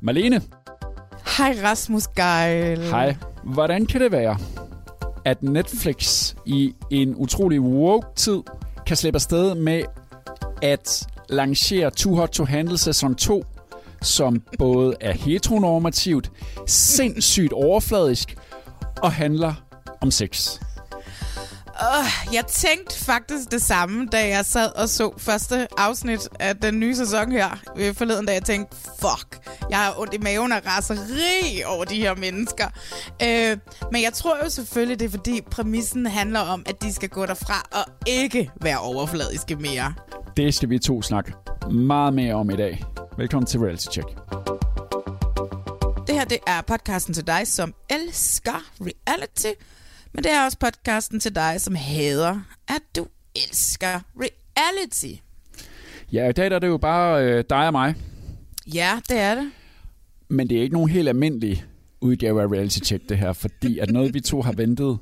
Malene, Hej Rasmus Geil. hej. Hvordan kan det være, at Netflix i en utrolig woke-tid kan slippe afsted med at lancere Too Hot to Handle sæson 2, som både er heteronormativt, sindssygt overfladisk og handler om sex? Uh, jeg tænkte faktisk det samme, da jeg sad og så første afsnit af den nye sæson her øh, forleden, da jeg tænkte, fuck, jeg har ondt i maven og raseri over de her mennesker. Uh, men jeg tror jo selvfølgelig, det er fordi præmissen handler om, at de skal gå derfra og ikke være overfladiske mere. Det skal vi to snakke meget mere om i dag. Velkommen til Reality Check. Det her, det er podcasten til dig, som elsker reality. Men det er også podcasten til dig, som hader, at du elsker reality. Ja, i dag der er det jo bare øh, dig og mig, Ja, det er det. men det er ikke nogen helt almindelig udgave af Reality Check, det her, fordi at noget, vi to har ventet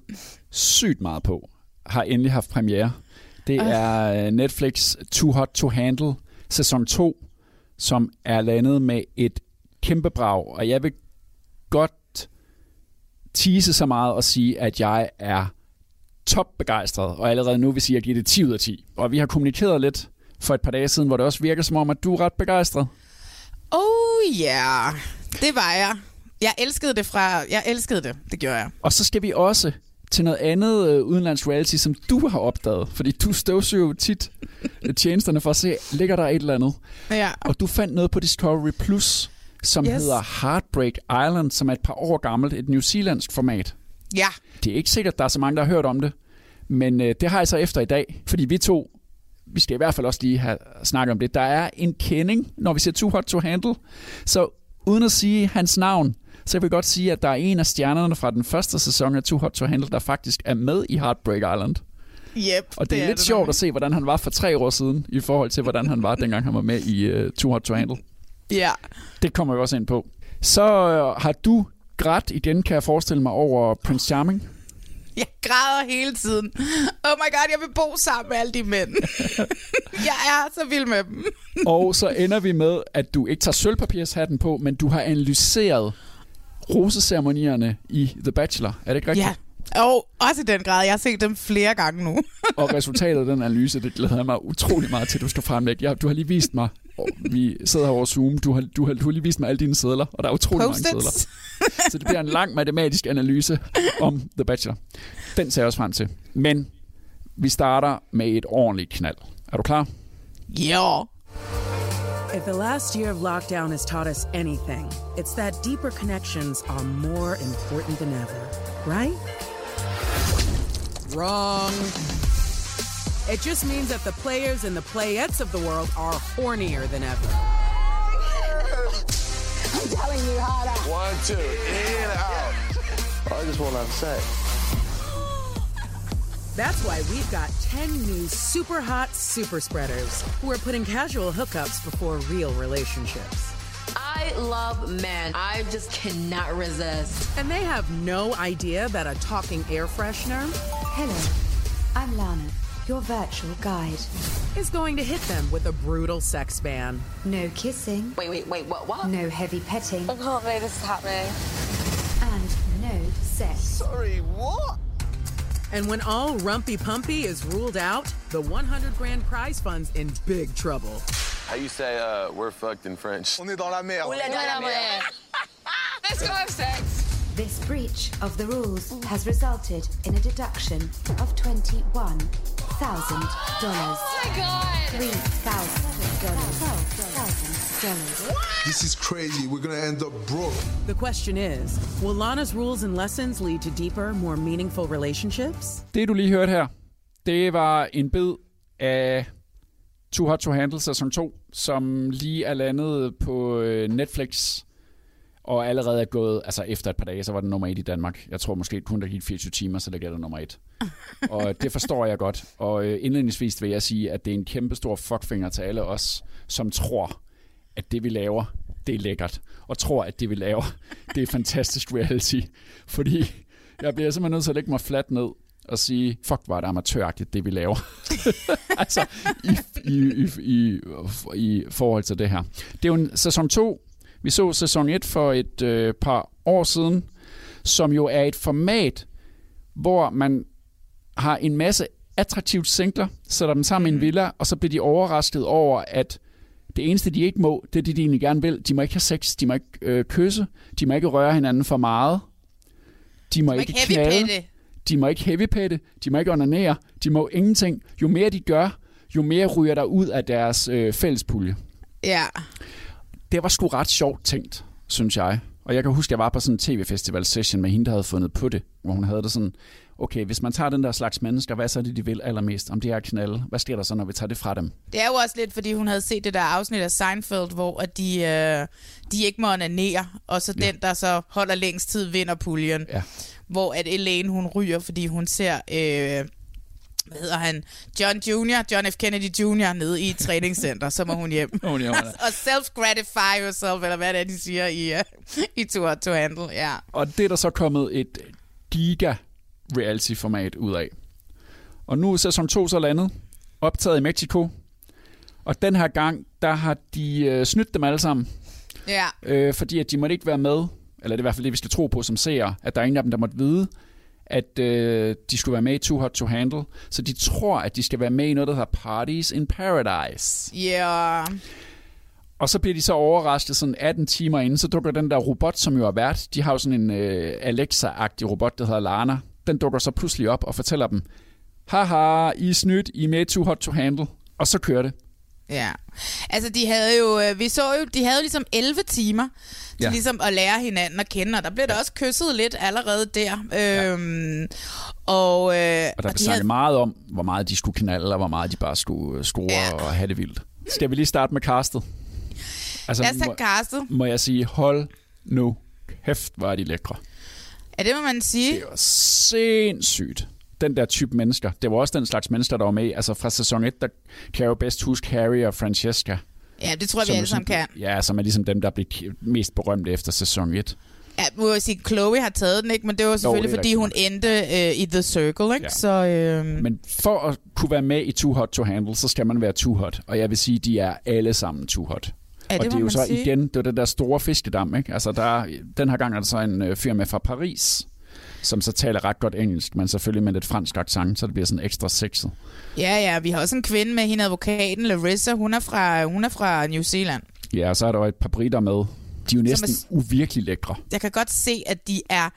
sygt meget på, har endelig haft premiere. Det er øh, Netflix Too Hot to Handle sæson 2, som er landet med et kæmpe brag, og jeg vil godt tease så meget og sige, at jeg er top begejstret, og allerede nu vil sige, at jeg giver det 10 ud af 10. Og vi har kommunikeret lidt for et par dage siden, hvor det også virker som om, at du er ret begejstret. Oh ja, yeah. det var jeg. Jeg elskede det fra... Jeg elskede det. Det gjorde jeg. Og så skal vi også til noget andet øh, udenlands reality, som du har opdaget. Fordi du støvsuger jo tit øh, tjenesterne for at se, ligger der et eller andet. Ja. Og du fandt noget på Discovery Plus, som Yes. hedder Heartbreak Island, som er et par år gammelt, et New Zealandsk format. Ja. Det er ikke sikkert, der er så mange, der har hørt om det. Men øh, det har jeg så efter i dag, fordi vi to, vi skal i hvert fald også lige have snakket om det. Der er en kending, når vi ser Too Hot to Handle. Så uden at sige hans navn, så vil jeg godt sige, at der er en af stjernerne fra den første sæson af Too Hot to Handle, der faktisk er med i Heartbreak Island. Yep, Og det, er lidt sjovt at se, hvordan han var for tre år siden, i forhold til, hvordan han var, dengang han var med i uh, Too Hot to Handle. Ja. Det kommer jeg også ind på. Så øh, har du grædt igen, kan jeg forestille mig, over Prince Charming. Jeg græder hele tiden. Oh my god, jeg vil bo sammen med alle de mænd. jeg er så vild med dem. Og så ender vi med, at du ikke tager sølvpapirshatten på, men du har analyseret roseceremonierne i The Bachelor. Er det ikke rigtigt? Ja. Og også i den grad. Jeg har set dem flere gange nu. Og resultatet af den analyse, det glæder jeg mig utrolig meget til, at du skal fremlægge. Du har lige vist mig, vi sidder her over Zoom, du har, du, har, du har lige vist mig alle dine sædler, og der er utrolig mange sædler. Så det bliver en lang matematisk analyse om The Bachelor. Den ser jeg også frem til. Men vi starter med et ordentligt knald. Er du klar? Ja. If the last year of lockdown has taught us anything, it's that deeper connections are more important than ever, right? Wrong. It just means that the players and the playettes of the world are hornier than ever. I'm telling you harder. One, two, in, out. I just want to have sex. That's why we've got 10 new super hot super spreaders who are putting casual hookups before real relationships. I love men. I just cannot resist. And they have no idea that a talking air freshener Hello, I'm Lana, your virtual guide. is going to hit them with a brutal sex ban. No kissing, Wait, wait, wait, what? What? no heavy petting, I can't believe this is happening. and no sex. Sorry, what? And when all rumpy pumpy is ruled out, the 100 grand prize fund's in big trouble. How you say uh, we're fucked in French? On est dans la mer. On est dans la mer. Let's go have sex. This breach of the rules has resulted in a deduction of $21,000. Oh my god. $3,000. This is crazy. We're gonna end up broke. The question is Will Lana's rules and lessons lead to deeper, more meaningful relationships? Det, du lige hørte her, det var en bid af Too Hot to Handle sæson 2, som lige er landet på øh, Netflix, og allerede er gået, altså efter et par dage, så var den nummer et i Danmark. Jeg tror måske kun, der gik 24 timer, så der gælder nummer et. og det forstår jeg godt. Og øh, indledningsvis vil jeg sige, at det er en kæmpe stor fuckfinger til alle os, som tror, at det vi laver, det er lækkert. Og tror, at det vi laver, det er fantastisk reality. Fordi jeg bliver simpelthen nødt til at lægge mig fladt ned og sige, fuck, er det amatøragtigt, det vi laver. altså, i, i, i, i, i forhold til det her. Det er jo en sæson 2. Vi så sæson 1 for et øh, par år siden, som jo er et format, hvor man har en masse attraktivt singler, sætter dem sammen i en villa, og så bliver de overrasket over, at det eneste, de ikke må, det er det, de egentlig gerne vil. De må ikke have sex, de må ikke øh, kysse, de må ikke røre hinanden for meget, de må, Du må ikke knalde, de må ikke heavypette, de må ikke onanere, de må ingenting. Jo mere de gør, jo mere ryger der ud af deres øh, fællespulje. Ja. Det var sgu ret sjovt tænkt, synes jeg. Og jeg kan huske, at jeg var på sådan en tv-festival-session med hende, der havde fundet på det, hvor hun havde det sådan, okay, hvis man tager den der slags mennesker, hvad så er det, de vil allermest? Om det er knalde, hvad sker der så, når vi tager det fra dem? Det er jo også lidt, fordi hun havde set det der afsnit af Seinfeld, hvor at de, øh, de ikke må onanere, og så den, der så holder længst tid, vinder puljen. Ja. Hvor at Elaine, hun ryger, fordi hun ser... Øh, hvad hedder han? John Jr., John F. Kennedy Jr. nede i et træningscenter, så må hun hjem. Hun hjem, og self-gratify yourself, eller hvad det er, de siger i, uh, i Hot to Handle. Ja. Og det er der så kommet et giga reality-format ud af. Og nu er sæson 2 så landet, optaget i Mexico. Og den her gang, der har de øh, snydt dem alle sammen. Ja. øh, fordi at de måtte ikke være med, eller det er i hvert fald det, vi skal tro på som seere, at der er ingen af dem, der måtte vide, at øh, de skulle være med i Too Hot to Handle. Så de tror, at de skal være med i noget, der hedder Parties in Paradise. Ja. Og så bliver de så overrasket sådan 18 timer inden, så dukker den der robot, som jo er vært, de har jo sådan en øh, Alexa-agtig robot, der hedder Lana. Den dukker så pludselig op og fortæller dem, haha, I er snydt, I er med Too Hot to Handle. Og så kører det. Ja. Altså, de havde jo, øh, vi så jo, de havde jo ligesom 11 timer til Ja. ja. ligesom at lære hinanden at kende, og der blev der også kysset lidt allerede der. Øhm, og, øh, Og der blev snakket meget om, hvor meget de skulle knalde, og hvor meget de bare skulle øh, score Ja. og have det vildt. Skal vi lige starte med castet? Altså, Lad os tage må, castet. må jeg sige, hold nu kæft, hvor er de lækre. Er det, må man sige? Det var sindssygt. Den der type mennesker. Det var også den slags mennesker, der var med. Altså fra sæson 1, der kan jeg jo bedst huske Harry og Francesca. Ja, det tror jeg, vi alle sammen kan. sådan- Ja, som er ligesom dem, der blev mest berømte efter sæson 1. Ja, må jeg sige, Chloe har taget den, ikke? Men det var selvfølgelig, det er fordi hun endte øh, i The Circle, ikke? Ja. Så, øh, Men for at kunne være med i Too Hot to Handle, så skal man være too hot. Og jeg vil sige, de er alle sammen too hot. Ja, det og det er jo så sige. igen, det er det der store fiskedam, ikke? Altså der, den her gang er der så en øh, fyr med fra Paris, som så taler ret godt engelsk, men selvfølgelig med lidt fransk accent, så det bliver sådan ekstra sexet. ja, ja, vi har også en kvinde med hende, advokaten Larissa. Hun er fra, hun er fra New Zealand. Ja, og så er der jo et par britter med. De er jo næsten s- uvirkelig lækre. jeg kan godt se, at de er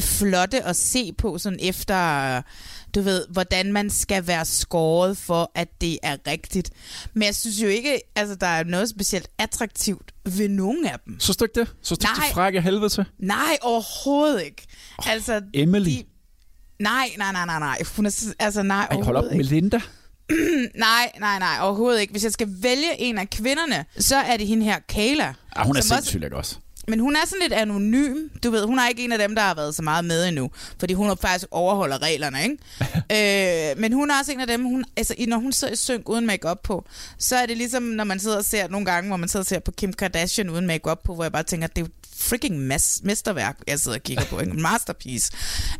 flotte at se på, sådan efter, du ved, hvordan man skal være skåret for, at det er rigtigt. Men jeg synes jo ikke, altså der er noget specielt attraktivt ved nogen af dem. Så du ikke det? Så du Nej. de frække helvede til? Nej, overhovedet ikke. Altså, Emily. De, nej, nej, nej, nej, nej. Hun er, altså, nej, Ej, hold op, ikke. Melinda. Nej, nej, nej, overhovedet ikke. Hvis jeg skal vælge en af kvinderne, så er det hende her, Kayla. Ah, hun er også- sindssygt lækker også. Men hun er sådan lidt anonym. Du ved, hun er ikke en af dem, der har været så meget med endnu. Fordi hun faktisk overholder reglerne, ikke? øh, men hun er også en af dem, hun, altså, når hun sidder i synk uden makeup på, så er det ligesom, når man sidder og ser nogle gange, hvor man sidder og ser på Kim Kardashian uden makeup på, hvor jeg bare tænker, det er freaking mas- mesterværk, jeg sidder og kigger på. En masterpiece.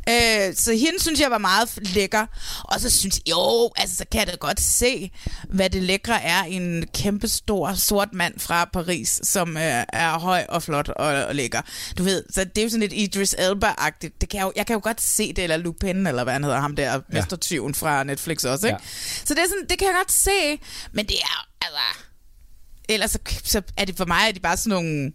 Øh, så hende synes jeg var meget lækker. Og så synes jeg, jo, altså så kan jeg da godt se, hvad det lækre er en kæmpe stor sort mand fra Paris, som øh, er høj og flot og, og lækker. Du ved, så det er jo sådan lidt Idris Elba-agtigt. Det kan jeg, jo, jeg kan jo godt se det, eller Lupin, eller hvad han hedder, ham der, ja. mestertyven fra Netflix også, ikke? Ja. Så det, er sådan, det kan jeg godt se, men det er, altså, ellers så, så er det for mig, at de bare sådan nogle...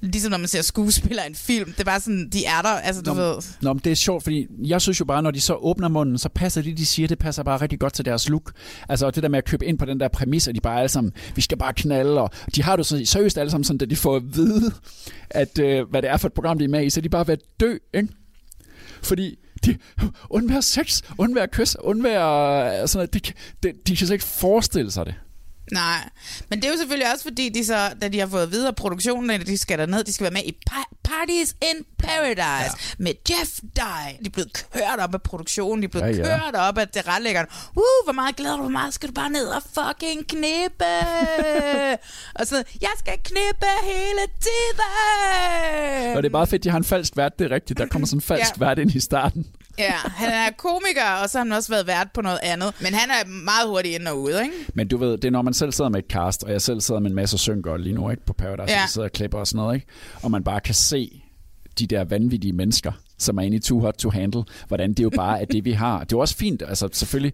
Ligesom når man ser skuespillere i en film. Det er bare sådan, de er der, altså du Nå, ved... Nå, men det er sjovt, fordi jeg synes jo bare, når de så åbner munden, så passer det, de siger, det passer bare rigtig godt til deres look. Altså og det der med at købe ind på den der præmis, at de bare alle sammen, vi skal bare knalde, og de har det så seriøst alle sammen sådan, at de får at vide, at øh, hvad det er for et program, de er med i, så de bare ved at dø, ikke? Fordi de undværer sex, undværer kys, undværer sådan noget. De, de, de kan slet ikke forestille sig det. Nej, men det er jo selvfølgelig også fordi, de så, da de har fået videre produktionen, at de skal derned, de skal være med i pa- Parties in Paradise ja. med Jeff Dye. De er blevet kørt op af produktionen, de er blevet Ja, ja, kørt op af tilrettelæggeren. Uh, hvor meget glæder du, hvor meget skal du bare ned og fucking knippe? og så, jeg skal knippe hele tiden! Og det er bare fedt, de har en falsk vært, det er rigtigt. Der kommer sådan en falsk Ja. vært ind i starten. Ja, han er komiker, og så har han også været vært på noget andet. Men han er meget hurtigt ind og ud, ikke? Men du ved, det er når man selv sidder med et cast, og jeg selv sidder med en masse synker lige nu ikke, på Paradise, Ja. og sidder og klipper og sådan noget, ikke? og man bare kan se de der vanvittige mennesker, som er inde i Too Hot to Handle, hvordan det jo bare er det, vi har. Det er jo også fint, altså selvfølgelig,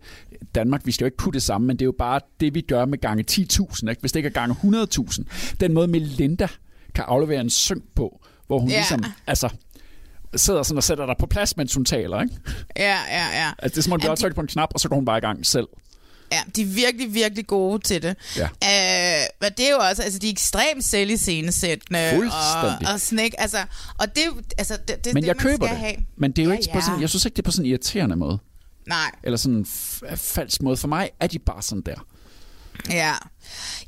Danmark, vi skal jo ikke kunne det samme, men det er jo bare det, vi gør med gange 10.000, ikke? hvis det ikke er gange 100.000. Den måde, Melinda kan aflevere en synk på, hvor hun ja. ligesom, altså, sidder sådan og sætter dig på plads, mens hun taler, ikke? Ja, ja, ja. Altså, det er som om, du bare trykker på en knap, og så går hun bare i gang selv. Ja, de er virkelig, virkelig gode til det. Ja. Øh, men det er jo også, altså de er ekstremt selviscenesættende. Fuldstændig. Og, og sådan, ikke? Altså, og det altså, det, det Men det, jeg man køber skal det. have. Men det er jo Ja, ikke på ja. sådan, jeg synes ikke, det er på sådan en irriterende måde. Nej, Eller sådan en falsk måde. For mig er de bare sådan der. ja.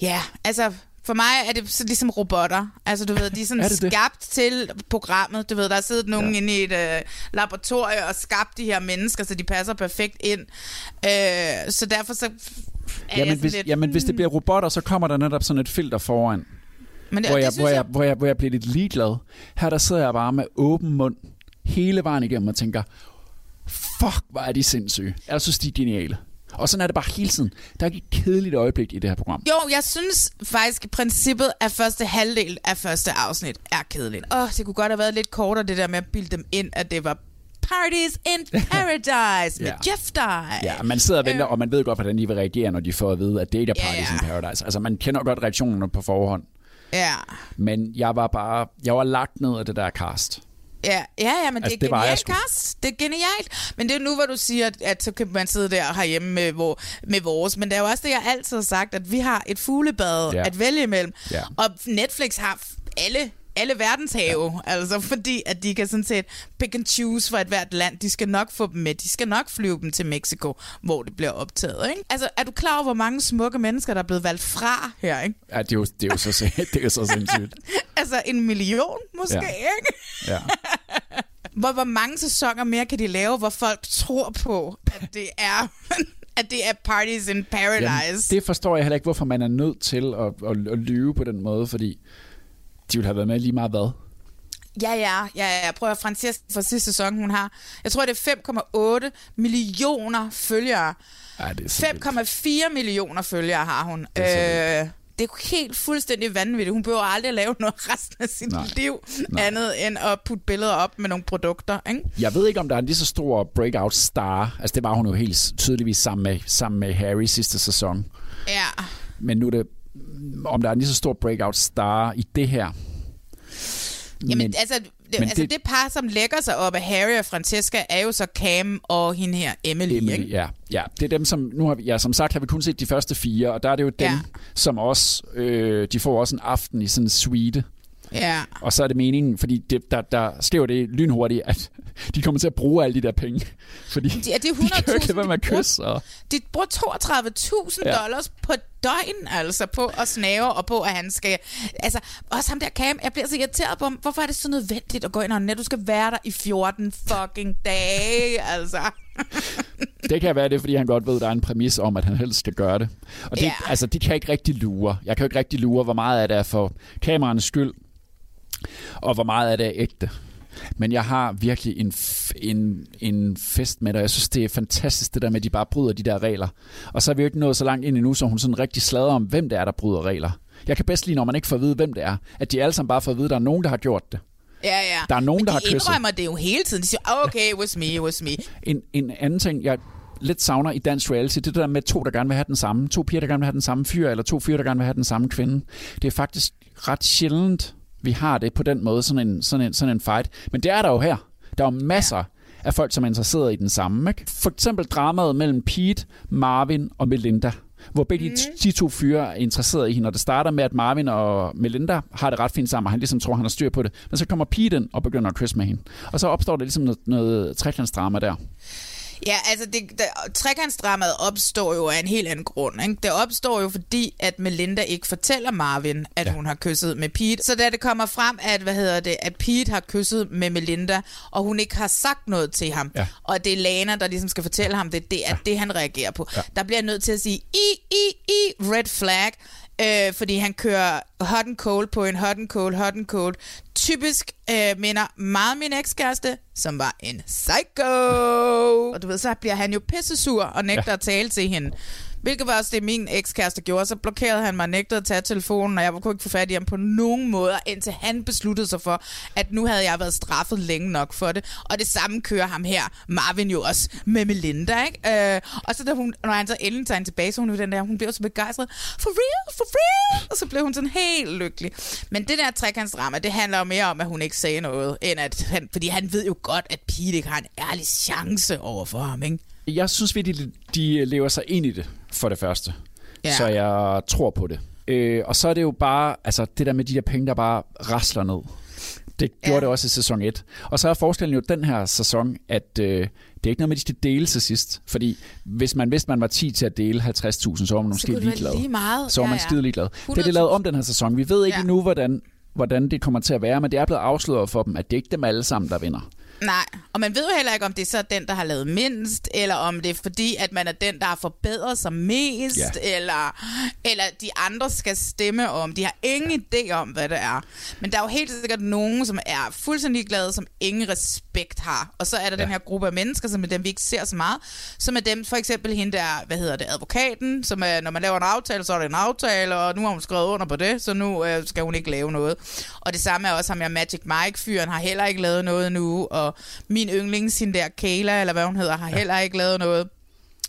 Ja, altså... For mig er det så ligesom robotter. Altså, du ved, de er sådan Er det det? skabt til programmet. Du ved, der er siddet nogen Ja. inde i et øh, laboratorie og skabt de her mennesker, så de passer perfekt ind. Øh, så derfor så... Er jeg Jamen hvis, lidt, jamen, hvis det hmm. bliver robotter, så kommer der netop sådan et filter foran, Men det, hvor det jeg, hvor, jeg, hvor, jeg, hvor jeg bliver lidt ligeglad. Her der sidder jeg bare med åben mund hele vejen igennem og tænker, fuck, hvor er de sindssyge. Jeg synes, de er geniale. Og sådan er det bare hele tiden. Der er ikke et kedeligt øjeblik i det her program. Jo, jeg synes faktisk, at princippet af første halvdel af første afsnit er kedeligt. Åh, oh, det kunne godt have været lidt kortere, det der med at bilde dem ind, at det var Parties in Paradise med Ja. Jeff Dye. Ja, man sidder og venter, og man ved godt, hvordan de vil reagere, når de får at vide, at det er Parties ja. in Paradise. Altså, man kender godt reaktionerne på forhånd. Ja. Men jeg var bare, jeg var lagt ned af det der cast. Ja, ja, ja, men Altså, det er genialt. Kast. Det er genialt. Men det er nu, hvor du siger, at, at så kan man sidde der herhjemme med, hvor, med vores. Men det er jo også det, jeg altid har sagt, at vi har et fuglebad Ja. at vælge imellem. Ja. Og Netflix har alle alle verdenshave, ja. altså fordi at de kan sådan set pick and choose fra et hvert land. De skal nok få dem med. De skal nok flyve dem til Mexico, hvor det bliver optaget. Ikke? Altså, er du klar over, hvor mange smukke mennesker, der er blevet valgt fra her? Ikke? Ja, det er jo, det er jo, så, det er jo så sindssygt. Altså en million måske, Ja. ikke? Ja. Hvor, hvor mange sæsoner mere kan de lave, hvor folk tror på, at det er, at det er Parties in Paradise? Jamen, det forstår jeg heller ikke, hvorfor man er nødt til at, at, at lyve på den måde, fordi de ville have været med lige meget hvad. Ja, ja, ja, ja. Prøv at Francesca fra sidste sæson, hun har, jeg tror, det er 5,8 millioner følgere. Ja, det er så vildt. 5,4 millioner følgere har hun. Det er øh, det er jo helt fuldstændig vanvittigt. Hun behøver aldrig at lave noget resten af sit Nej. liv, Nej. andet end at putte billeder op med nogle produkter. Ikke? Jeg ved ikke, om der er en lige så stor breakout star. Altså, det var hun jo helt tydeligvis sammen med, sammen med Harry sidste sæson. Ja. Men nu er det, om der er en lige så stor breakout star i det her. Jamen, men, altså, det, men altså det- det, par, som lægger sig op af Harry og Francesca, er jo så Cam og hende her, Emily. Emily, ikke? ja, ja, det er dem, som nu har vi, ja, som sagt har vi kun set de første fire, og der er det jo dem, Ja. som også, øh, de får også en aften i sådan en suite. Ja. Og så er det meningen, fordi det, der, der sker jo det lynhurtigt, at de kommer til at bruge alle de der penge. Fordi ja, det er de kan jo 100.000. ikke lade være med at de bruger- kysse. Og, De bruger 32.000 Ja. ja. dollars på døgn, altså på at snave, og på at han skal... Altså, også ham der Cam, jeg bliver så irriteret på ham. Hvorfor er det så nødvendigt at gå ind og net? Du skal være der i 14 fucking dage, altså. det kan være det, fordi han godt ved, at der er en præmis om, at han helst skal gøre det. Og det, Ja. altså, de kan ikke rigtig lure. Jeg kan jo ikke rigtig lure, hvor meget af det er for kameraernes skyld, og hvor meget af det er ægte. Men jeg har virkelig en, en, en fest med det, og jeg synes, det er fantastisk, det der med, at de bare bryder de der regler. Og så er vi jo ikke nået så langt ind endnu, så hun sådan rigtig slader om, hvem det er, der bryder regler. Jeg kan bedst lide, når man ikke får at vide, hvem det er. At de alle sammen bare får at vide, at der er nogen, der har gjort det. Ja, ja. Der er nogen, Men der de har kysset. indrømmer det jo hele tiden. De siger, "Oh, okay, it was me, it was me. En, en anden ting, jeg, lidt savner i dansk reality, det der med to, der gerne vil have den samme. To piger, der gerne vil have den samme fyr, eller to fyre, der gerne vil have den samme kvinde. Det er faktisk ret sjældent, vi har det på den måde, sådan en, sådan en, sådan en fight. Men det er der jo her. Der er jo masser af folk, som er interesseret i den samme. Ikke? For eksempel dramaet mellem Pete, Marvin og Melinda hvor begge mm. de to fyre er interesseret i hende. Og det starter med, at Marvin og Melinda har det ret fint sammen, og han ligesom tror, han har styr på det. Men så kommer Pete ind og begynder at kysse med hende. Og så opstår der ligesom noget, noget trekantsdrama der. Ja, altså det, det, trekantsdramaet opstår jo af en helt anden grund. Ikke? Det opstår jo fordi, at Melinda ikke fortæller Marvin, at ja. hun har kysset med Pete. Så da det kommer frem, at, hvad hedder det, at Pete har kysset med Melinda, og hun ikke har sagt noget til ham, ja. og det er Lana, der ligesom skal fortælle ham det, det er ja. det, han reagerer på. Ja. Der bliver jeg nødt til at sige, i, i, i, red flag, øh, fordi han kører hot and cold på en hot and cold, hot and cold. Typisk øh, minder meget min ekskæreste, som var en psycho. Og du ved, så bliver han jo pissesur og nægter ja. at tale til hende. Hvilket var også det, min ekskæreste gjorde. Så blokerede han mig nægtede at tage telefonen, og jeg kunne ikke få fat i ham på nogen måde, indtil han besluttede sig for, at nu havde jeg været straffet længe nok for det. Og det samme kører ham her, Marvin jo også, med Melinda, ikke? Øh, og så da hun, når han så endelig tager tilbage, så hun den der, hun blev så begejstret. For real, for real! Og så blev hun sådan helt lykkelig. Men det der trekantsdrama, det handler jo mere om, at hun ikke sagde noget, end at han, fordi han ved jo godt, at Pete ikke har en ærlig chance over for ham, ikke? Jeg synes virkelig, de lever sig ind i det, for det første. Ja. Så jeg tror på det. Øh, og så er det jo bare, altså det der med de der penge, der bare rasler ned. Det gjorde ja. det også i sæson 1. Og så er forskellen jo den her sæson, at øh, det er ikke noget med, at de skal dele til sidst. Fordi hvis man vidste, man var 10 til at dele 50.000, så var man måske ligeglad. Lige meget. Så var man ja, skide ligeglad. Det er det lavet om den her sæson. Vi ved ikke ja. endnu, hvordan, hvordan det kommer til at være, men det er blevet afsløret for dem, at det ikke er dem alle sammen, der vinder. Nej, og man ved jo heller ikke, om det er så den, der har lavet mindst, eller om det er fordi, at man er den, der har forbedret sig mest, ja. eller, eller de andre skal stemme om. De har ingen idé om, hvad det er. Men der er jo helt sikkert nogen, som er fuldstændig glade, som ingen respekt har. Og så er der ja. den her gruppe af mennesker, som er dem, vi ikke ser så meget, som er dem, for eksempel hende der, hvad hedder det, advokaten, som er, når man laver en aftale, så er det en aftale, og nu har hun skrevet under på det, så nu øh, skal hun ikke lave noget. Og det samme er også ham, jeg Magic Mike-fyren, har heller ikke lavet noget nu, og min yndlings, hende der Kayla, eller hvad hun hedder, har ja. heller ikke lavet noget.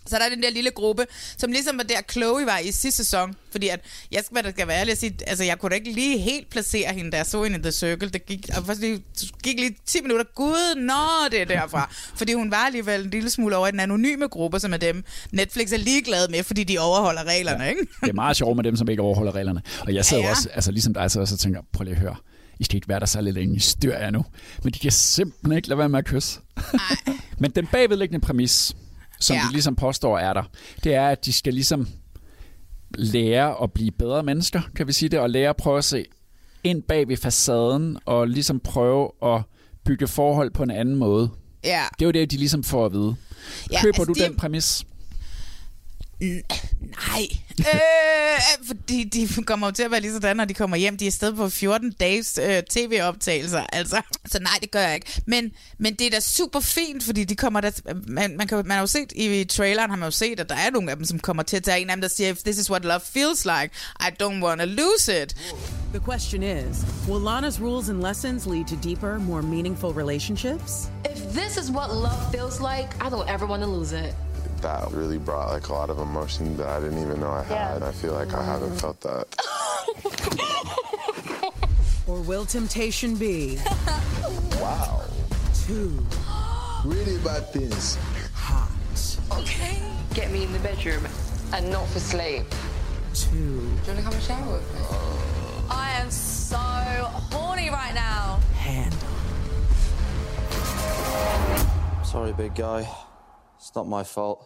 Så der er den der lille gruppe, som ligesom var der Chloe var i sidste sæson. Fordi at, jeg skal, der skal være ærlig at sige, altså jeg kunne da ikke lige helt placere hende, da jeg så hende i The Circle. Det gik, og faktisk lige, gik lige 10 minutter. Gud, nå, det er derfra. fordi hun var alligevel en lille smule over i den anonyme gruppe, som er dem, Netflix er ligeglad med, fordi de overholder reglerne, ja. ikke? det er meget sjovt med dem, som ikke overholder reglerne. Og jeg sidder ja, ja. også, altså ligesom dig, så også tænker, prøv lige at høre i skal ikke være der så lidt længe, styr jer nu. Men de kan simpelthen ikke lade være med at kysse. Men den bagvedliggende præmis, som ja. de ligesom påstår er der, det er, at de skal ligesom lære at blive bedre mennesker, kan vi sige det, og lære at prøve at se ind bag ved facaden, og ligesom prøve at bygge forhold på en anden måde. Ja. Det er jo det, de ligesom får at vide. Ja, Køber altså du de... den præmis? Nej, øh, fordi de kommer jo til at være lige sådan, når de kommer hjem. De er stedet på 14 dages øh, tv-optagelser, altså. Så nej, det gør jeg ikke. Men, men det er da super fint, fordi de kommer der... Man, man, kan, man har jo set i traileren, har man jo set, at der er nogle af dem, som kommer til at tage en af dem, der siger, if this is what love feels like, I don't want to lose it. The question is, will Lana's rules and lessons lead to deeper, more meaningful relationships? If this is what love feels like, I don't ever want to lose it. That really brought like a lot of emotion that I didn't even know I had. Yeah. I feel like I haven't felt that. or will temptation be? wow. Two. really bad things. Hot. Okay. Get me in the bedroom and not for sleep. Two. Do you want to come and shower with me? I am so horny right now. Handle. Sorry, big guy. It's not my fault.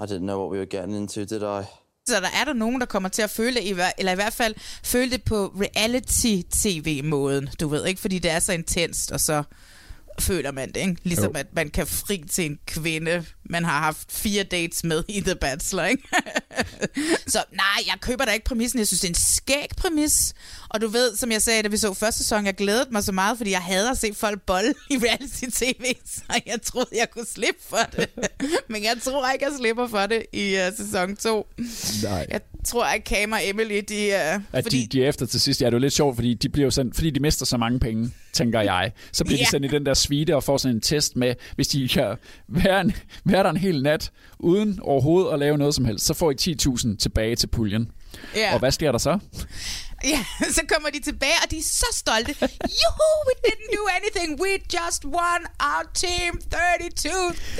I didn't know what we were getting into, did I? Så der er der nogen, der kommer til at føle, eller i hvert fald føle det på reality-tv-måden, du ved ikke, fordi det er så intenst, og så føler man det, ikke? Ligesom jo. at man kan fri til en kvinde, man har haft fire dates med i The Bachelor, ikke? så nej, jeg køber da ikke præmissen. Jeg synes, det er en skæg præmis. Og du ved, som jeg sagde, da vi så første sæson, jeg glædede mig så meget, fordi jeg hader at se folk bolle i reality-tv, så jeg troede, jeg kunne slippe for det. Men jeg tror ikke, jeg slipper for det i uh, sæson 2. Nej. Jeg tror, at Cam og Emily, de... Uh, at fordi... de, de er efter til sidst. Ja, det er jo lidt sjovt, fordi de bliver jo sendt, fordi de mister så mange penge tænker jeg. Så bliver de Ja. sendt i den der suite og får sådan en test med, hvis de kan være, en, være der en hel nat, uden overhovedet at lave noget som helst, så får I 10.000 tilbage til puljen. Ja. Og hvad sker der så? Ja, så kommer de tilbage, og de er så stolte. Juhu, we didn't do anything. We just won our team 32.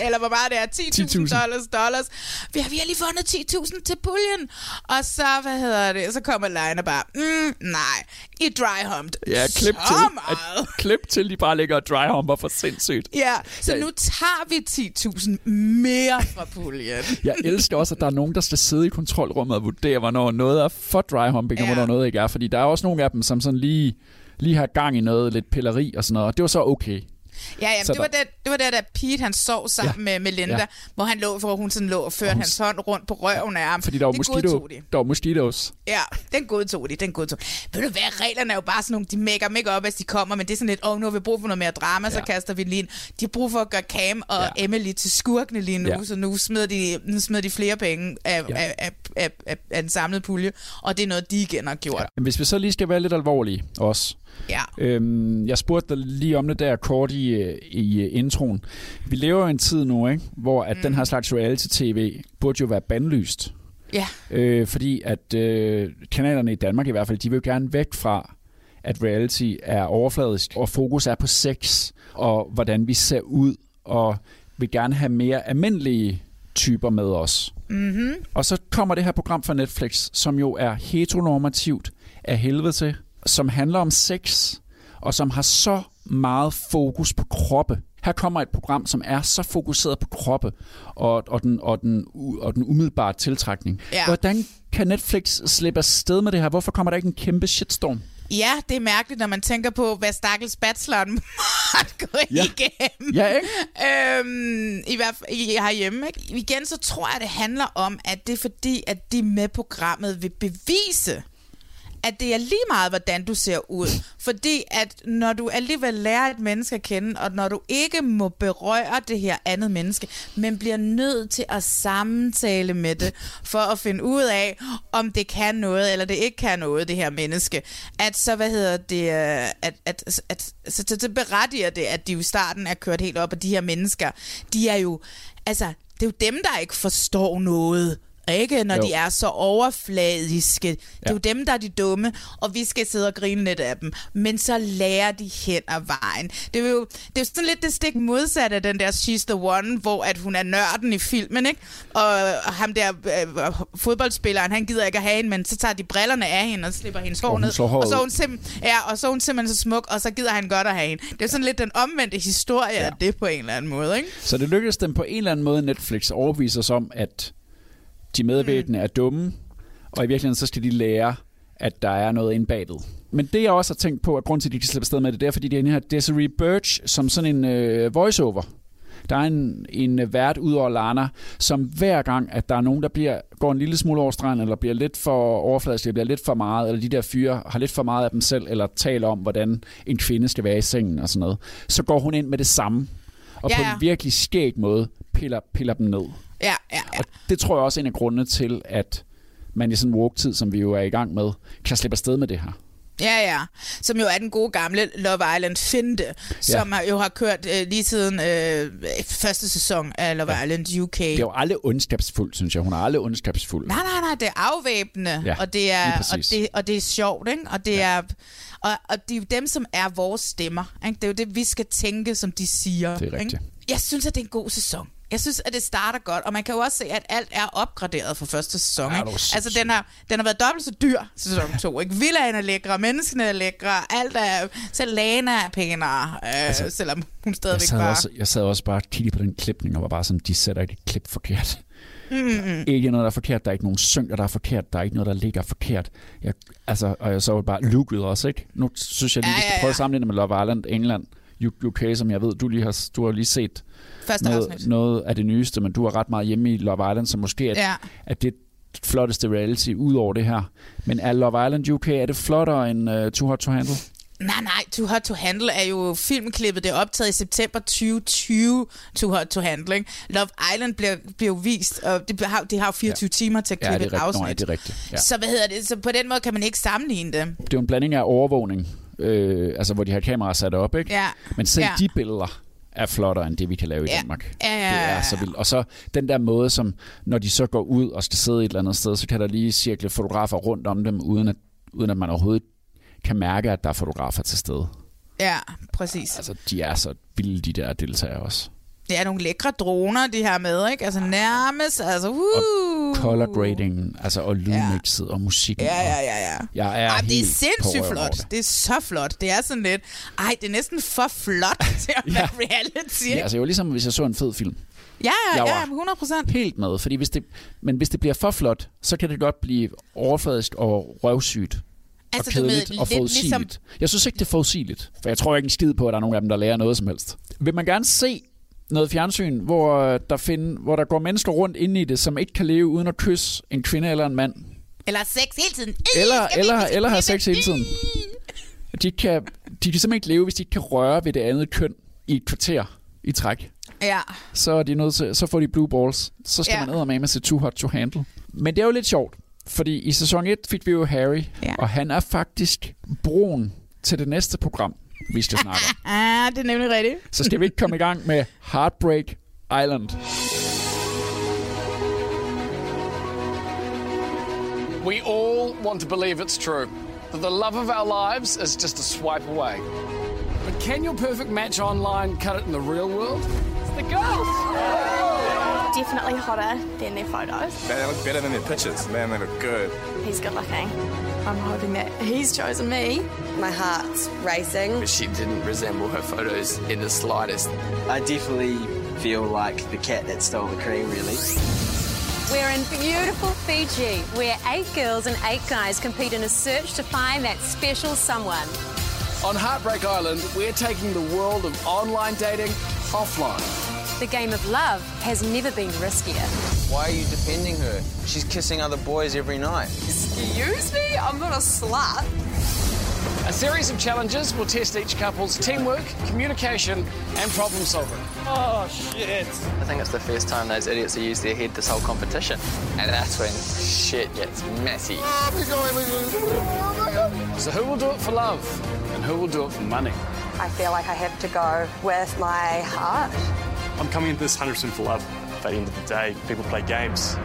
Eller hvor meget det er, 10.000 10.000. dollars, dollars. Vi har, vi har lige fundet 10.000 til puljen. Og så, hvad hedder det, så kommer Liner bare, mm, nej, I dry humped. Ja, klip så til, meget. at, klip til, de bare ligger og dryhumper for sindssygt. Ja, så Ja. nu tager vi 10.000 mere fra puljen. Jeg elsker også, at der er nogen, der skal sidde i kontrolrummet og vurdere, hvornår noget er for dryhumping, ja. og hvornår noget ikke er. Fordi der er også nogle af dem, som sådan lige, lige har gang i noget, lidt pilleri og sådan noget. Og det var så okay. Ja, ja det, var der- det, var der, da Pete han sov sammen ja. med Melinda, Ja. ja. hvor han lå, hvor hun sådan lå og førte Hun- hans hånd rundt på røven af ham. Fordi der var, det mosquito, de. der var mosquitoes. Ja, den godtog de, den godtog. Ved du hvad, reglerne er jo bare sådan nogle, de mækker mega op, hvis de kommer, men det er sådan lidt, åh, oh, nu har vi brug for noget mere drama, ja. så Ja. kaster vi lige ind. De har brug for at gøre Cam og Ja. ja. Emily til skurkene lige nu, Ja. ja. så nu smider, de, nu smider de flere penge af, Ja. ja. af, af, af, af, af den samlede pulje, og det er noget, de igen har gjort. Men hvis vi så lige skal være lidt alvorlige også. Ja. Øhm, jeg spurgte dig lige om det der kort i, øh, i øh, introen. Vi lever jo en tid nu, ikke? hvor at mm. den her slags reality-tv burde jo være bandlyst. Ja. Øh, fordi at øh, kanalerne i Danmark i hvert fald, de vil jo gerne væk fra, at reality er overfladisk, og fokus er på sex, og hvordan vi ser ud, og vil gerne have mere almindelige typer med os. Mm-hmm. Og så kommer det her program fra Netflix, som jo er heteronormativt af helvede til, som handler om sex, og som har så meget fokus på kroppe. Her kommer et program, som er så fokuseret på kroppe og, og, den, og, den, og den umiddelbare tiltrækning. Ja. Hvordan kan Netflix slippe afsted med det her? Hvorfor kommer der ikke en kæmpe shitstorm? Ja, det er mærkeligt, når man tænker på, hvad stakkels bacheloren måtte gå Ja. igennem. Ja, ikke? Øhm, I hvert fald i- herhjemme. Ikke? Igen, så tror jeg, det handler om, at det er fordi, at de med programmet vil bevise, at det er lige meget, hvordan du ser ud. Fordi at når du alligevel lærer et menneske at kende, og når du ikke må berøre det her andet menneske, men bliver nødt til at samtale med det, for at finde ud af, om det kan noget, eller det ikke kan noget, det her menneske, at så, hvad hedder det, at, at, at, at så, så, så berettiger det, at de jo i starten er kørt helt op, og de her mennesker, de er jo, altså, det er jo dem, der ikke forstår noget. Ikke? Når Jo. de er så overfladiske. Det er Ja. jo dem, der er de dumme, og vi skal sidde og grine lidt af dem. Men så lærer de hen ad vejen. Det er jo, det er sådan lidt det stik modsatte af den der She's the One, hvor at hun er nørden i filmen, ikke? Og, og ham der øh, fodboldspilleren, han gider ikke at have hende, men så tager de brillerne af hende og slipper hendes hår ned. Og så er hun, sim- ja, og så er hun simpelthen så smuk, og så gider han godt at have hende. Det er sådan lidt den omvendte historie ja. af det på en eller anden måde, ikke? Så det lykkedes dem på en eller anden måde, Netflix, at overbevise os om, at de medvirkende mm. er dumme, og i virkeligheden så skal de lære, at der er noget inde bagved. Men det jeg også har tænkt på, at grund til, at de kan slippe afsted med det, det er, fordi de har den her Desiree Birch som sådan en øh, voiceover. Der er en, en øh, vært ud over Lana, som hver gang, at der er nogen, der bliver, går en lille smule over stregen, eller bliver lidt for overfladisk, eller bliver lidt for meget, eller de der fyre har lidt for meget af dem selv, eller taler om, hvordan en kvinde skal være i sengen og sådan noget, så går hun ind med det samme. Og Ja, på en virkelig skæg måde piller, piller dem ned. Ja, ja, ja. Og det tror jeg også er en af grundene til, at man i sådan en walk-tid, som vi jo er i gang med, kan slippe afsted med det her. Ja, ja. Som jo er den gode gamle Love Island Finte, som ja. jo har kørt øh, lige siden øh, første sæson af Love ja. Island UK. Det er jo aldrig ondskabsfuldt, synes jeg. Hun er aldrig ondskabsfuld. Nej, nej, nej, det er afvæbnende, Ja, og, det er, og, det, og det er sjovt, ikke? Og det ja. er... Og, og det er jo dem, som er vores stemmer. Ikke? Det er jo det, vi skal tænke, som de siger. Det er rigtigt. Ikke? Jeg synes, at det er en god sæson. Jeg synes, at det starter godt, og man kan jo også se, at alt er opgraderet fra første sæson. Ja, Ikke? Altså, den har, den har været dobbelt så dyr, sæson 2. Ikke? Villaen er lækre, menneskene er lækre, alt er... Selv Lana er pænere, øh, altså, selvom hun Jeg stadigvæk sad, bare... også, jeg sad også bare og på den klipning, og var bare sådan, de sætter ikke et klip forkert. Mm-mm. Ikke noget, der er forkert. Der er ikke nogen synger, der er forkert. Der er ikke noget, der ligger forkert. Jeg, altså, og jeg så var bare looket også, ikke? Nu synes jeg lige, Ja, vi skal ja, ja. prøve at sammenligne med Love Island, England, UK, som jeg ved, du lige har, du har lige set Første noget, afsnit. noget af det nyeste, men du er ret meget hjemme i Love Island, så måske at, Ja. at det flotteste reality ud over det her. Men er Love Island UK, er det flottere end uh, Too Hot to Handle? Nej, nej, Too Hot to Handle er jo filmklippet, det er optaget i september 2020, Too Hot to Handle. Ikke? Love Island bliver, bliver vist, og det har, det har jo 24 ja. timer til at klippe ja, det er et afsnit. ja, det er rigtigt. Ja. Så hvad hedder det? Så på den måde kan man ikke sammenligne det. Det er jo en blanding af overvågning øh, altså hvor de har kameraer sat op, ikke? Ja. Men selv Ja. de billeder er flottere end det, vi kan lave i Ja. Danmark. Ja, ja, Det ja, er ja. så vildt. Og så den der måde, som når de så går ud og skal sidde et eller andet sted, så kan der lige cirkle fotografer rundt om dem, uden at, uden at man overhovedet kan mærke, at der er fotografer til stede. Ja, præcis. Altså, de er så vilde, de der deltagere også. Det er nogle lækre droner, de har med, ikke? Altså nærmest, altså, uh. Color grading, altså og lydmixet og musikken. Ja, ja, og- ja, ja. Jeg er Ej, det er sindssygt flot. det. Det. er så flot. Det er sådan lidt... Ej, det er næsten for flot til at være reality. Ja, altså, det var ligesom, hvis jeg så en fed film. Ja, ja, var 100 procent. Helt med, fordi hvis det, men hvis det bliver for flot, så kan det godt blive overfladisk og røvsygt. Altså, og du ved, kedeligt og forudsigeligt. ligesom- Jeg synes ikke, det er forudsigeligt, for jeg tror ikke en skid på, at der er nogen af dem, der lærer noget som helst. Vil man gerne se noget fjernsyn, hvor øh, der, find, hvor der går mennesker rundt inde i det, som ikke kan leve uden at kysse en kvinde eller en mand, Eller sex hele tiden. eller, eller, eller have sex hele tiden. De kan, de kan simpelthen ikke leve, hvis de ikke kan røre ved det andet køn i et kvarter i træk. Ja. så er de nødt til, så får de blue balls. Så skal Ja. man med med se Too Hot to Handle. Men det er jo lidt sjovt, fordi i sæson 1 fik vi jo Harry, Ja. og han er faktisk broen til det næste program, vi skal snakke om. Ah, det er nemlig rigtigt. Så skal vi ikke komme i gang med Heartbreak Island. We all want to believe it's true that the love of our lives is just a swipe away. But can your perfect match online cut it in the real world? It's the girls! Definitely hotter than their photos. Man, they look better than their pictures. Man, they look good. He's good looking. I'm hoping that he's chosen me. My heart's racing. She didn't resemble her photos in the slightest. I definitely feel like the cat that stole the cream, really. We're in beautiful Fiji, where eight girls and eight guys compete in a search to find that special someone. On Heartbreak Island, we're taking the world of online dating offline. The game of love has never been riskier. Why are you defending her? She's kissing other boys every night. Excuse me? I'm not a slut. A series of challenges will test each couple's teamwork, communication, and problem solving. Oh, shit. I think it's the first time those idiots have used their head this whole competition. And that's when shit gets messy. So, who will do it for love? And who will do it for money? I feel like I have to go with my heart. I'm coming into this 100% for love. At the end of the day, people play games.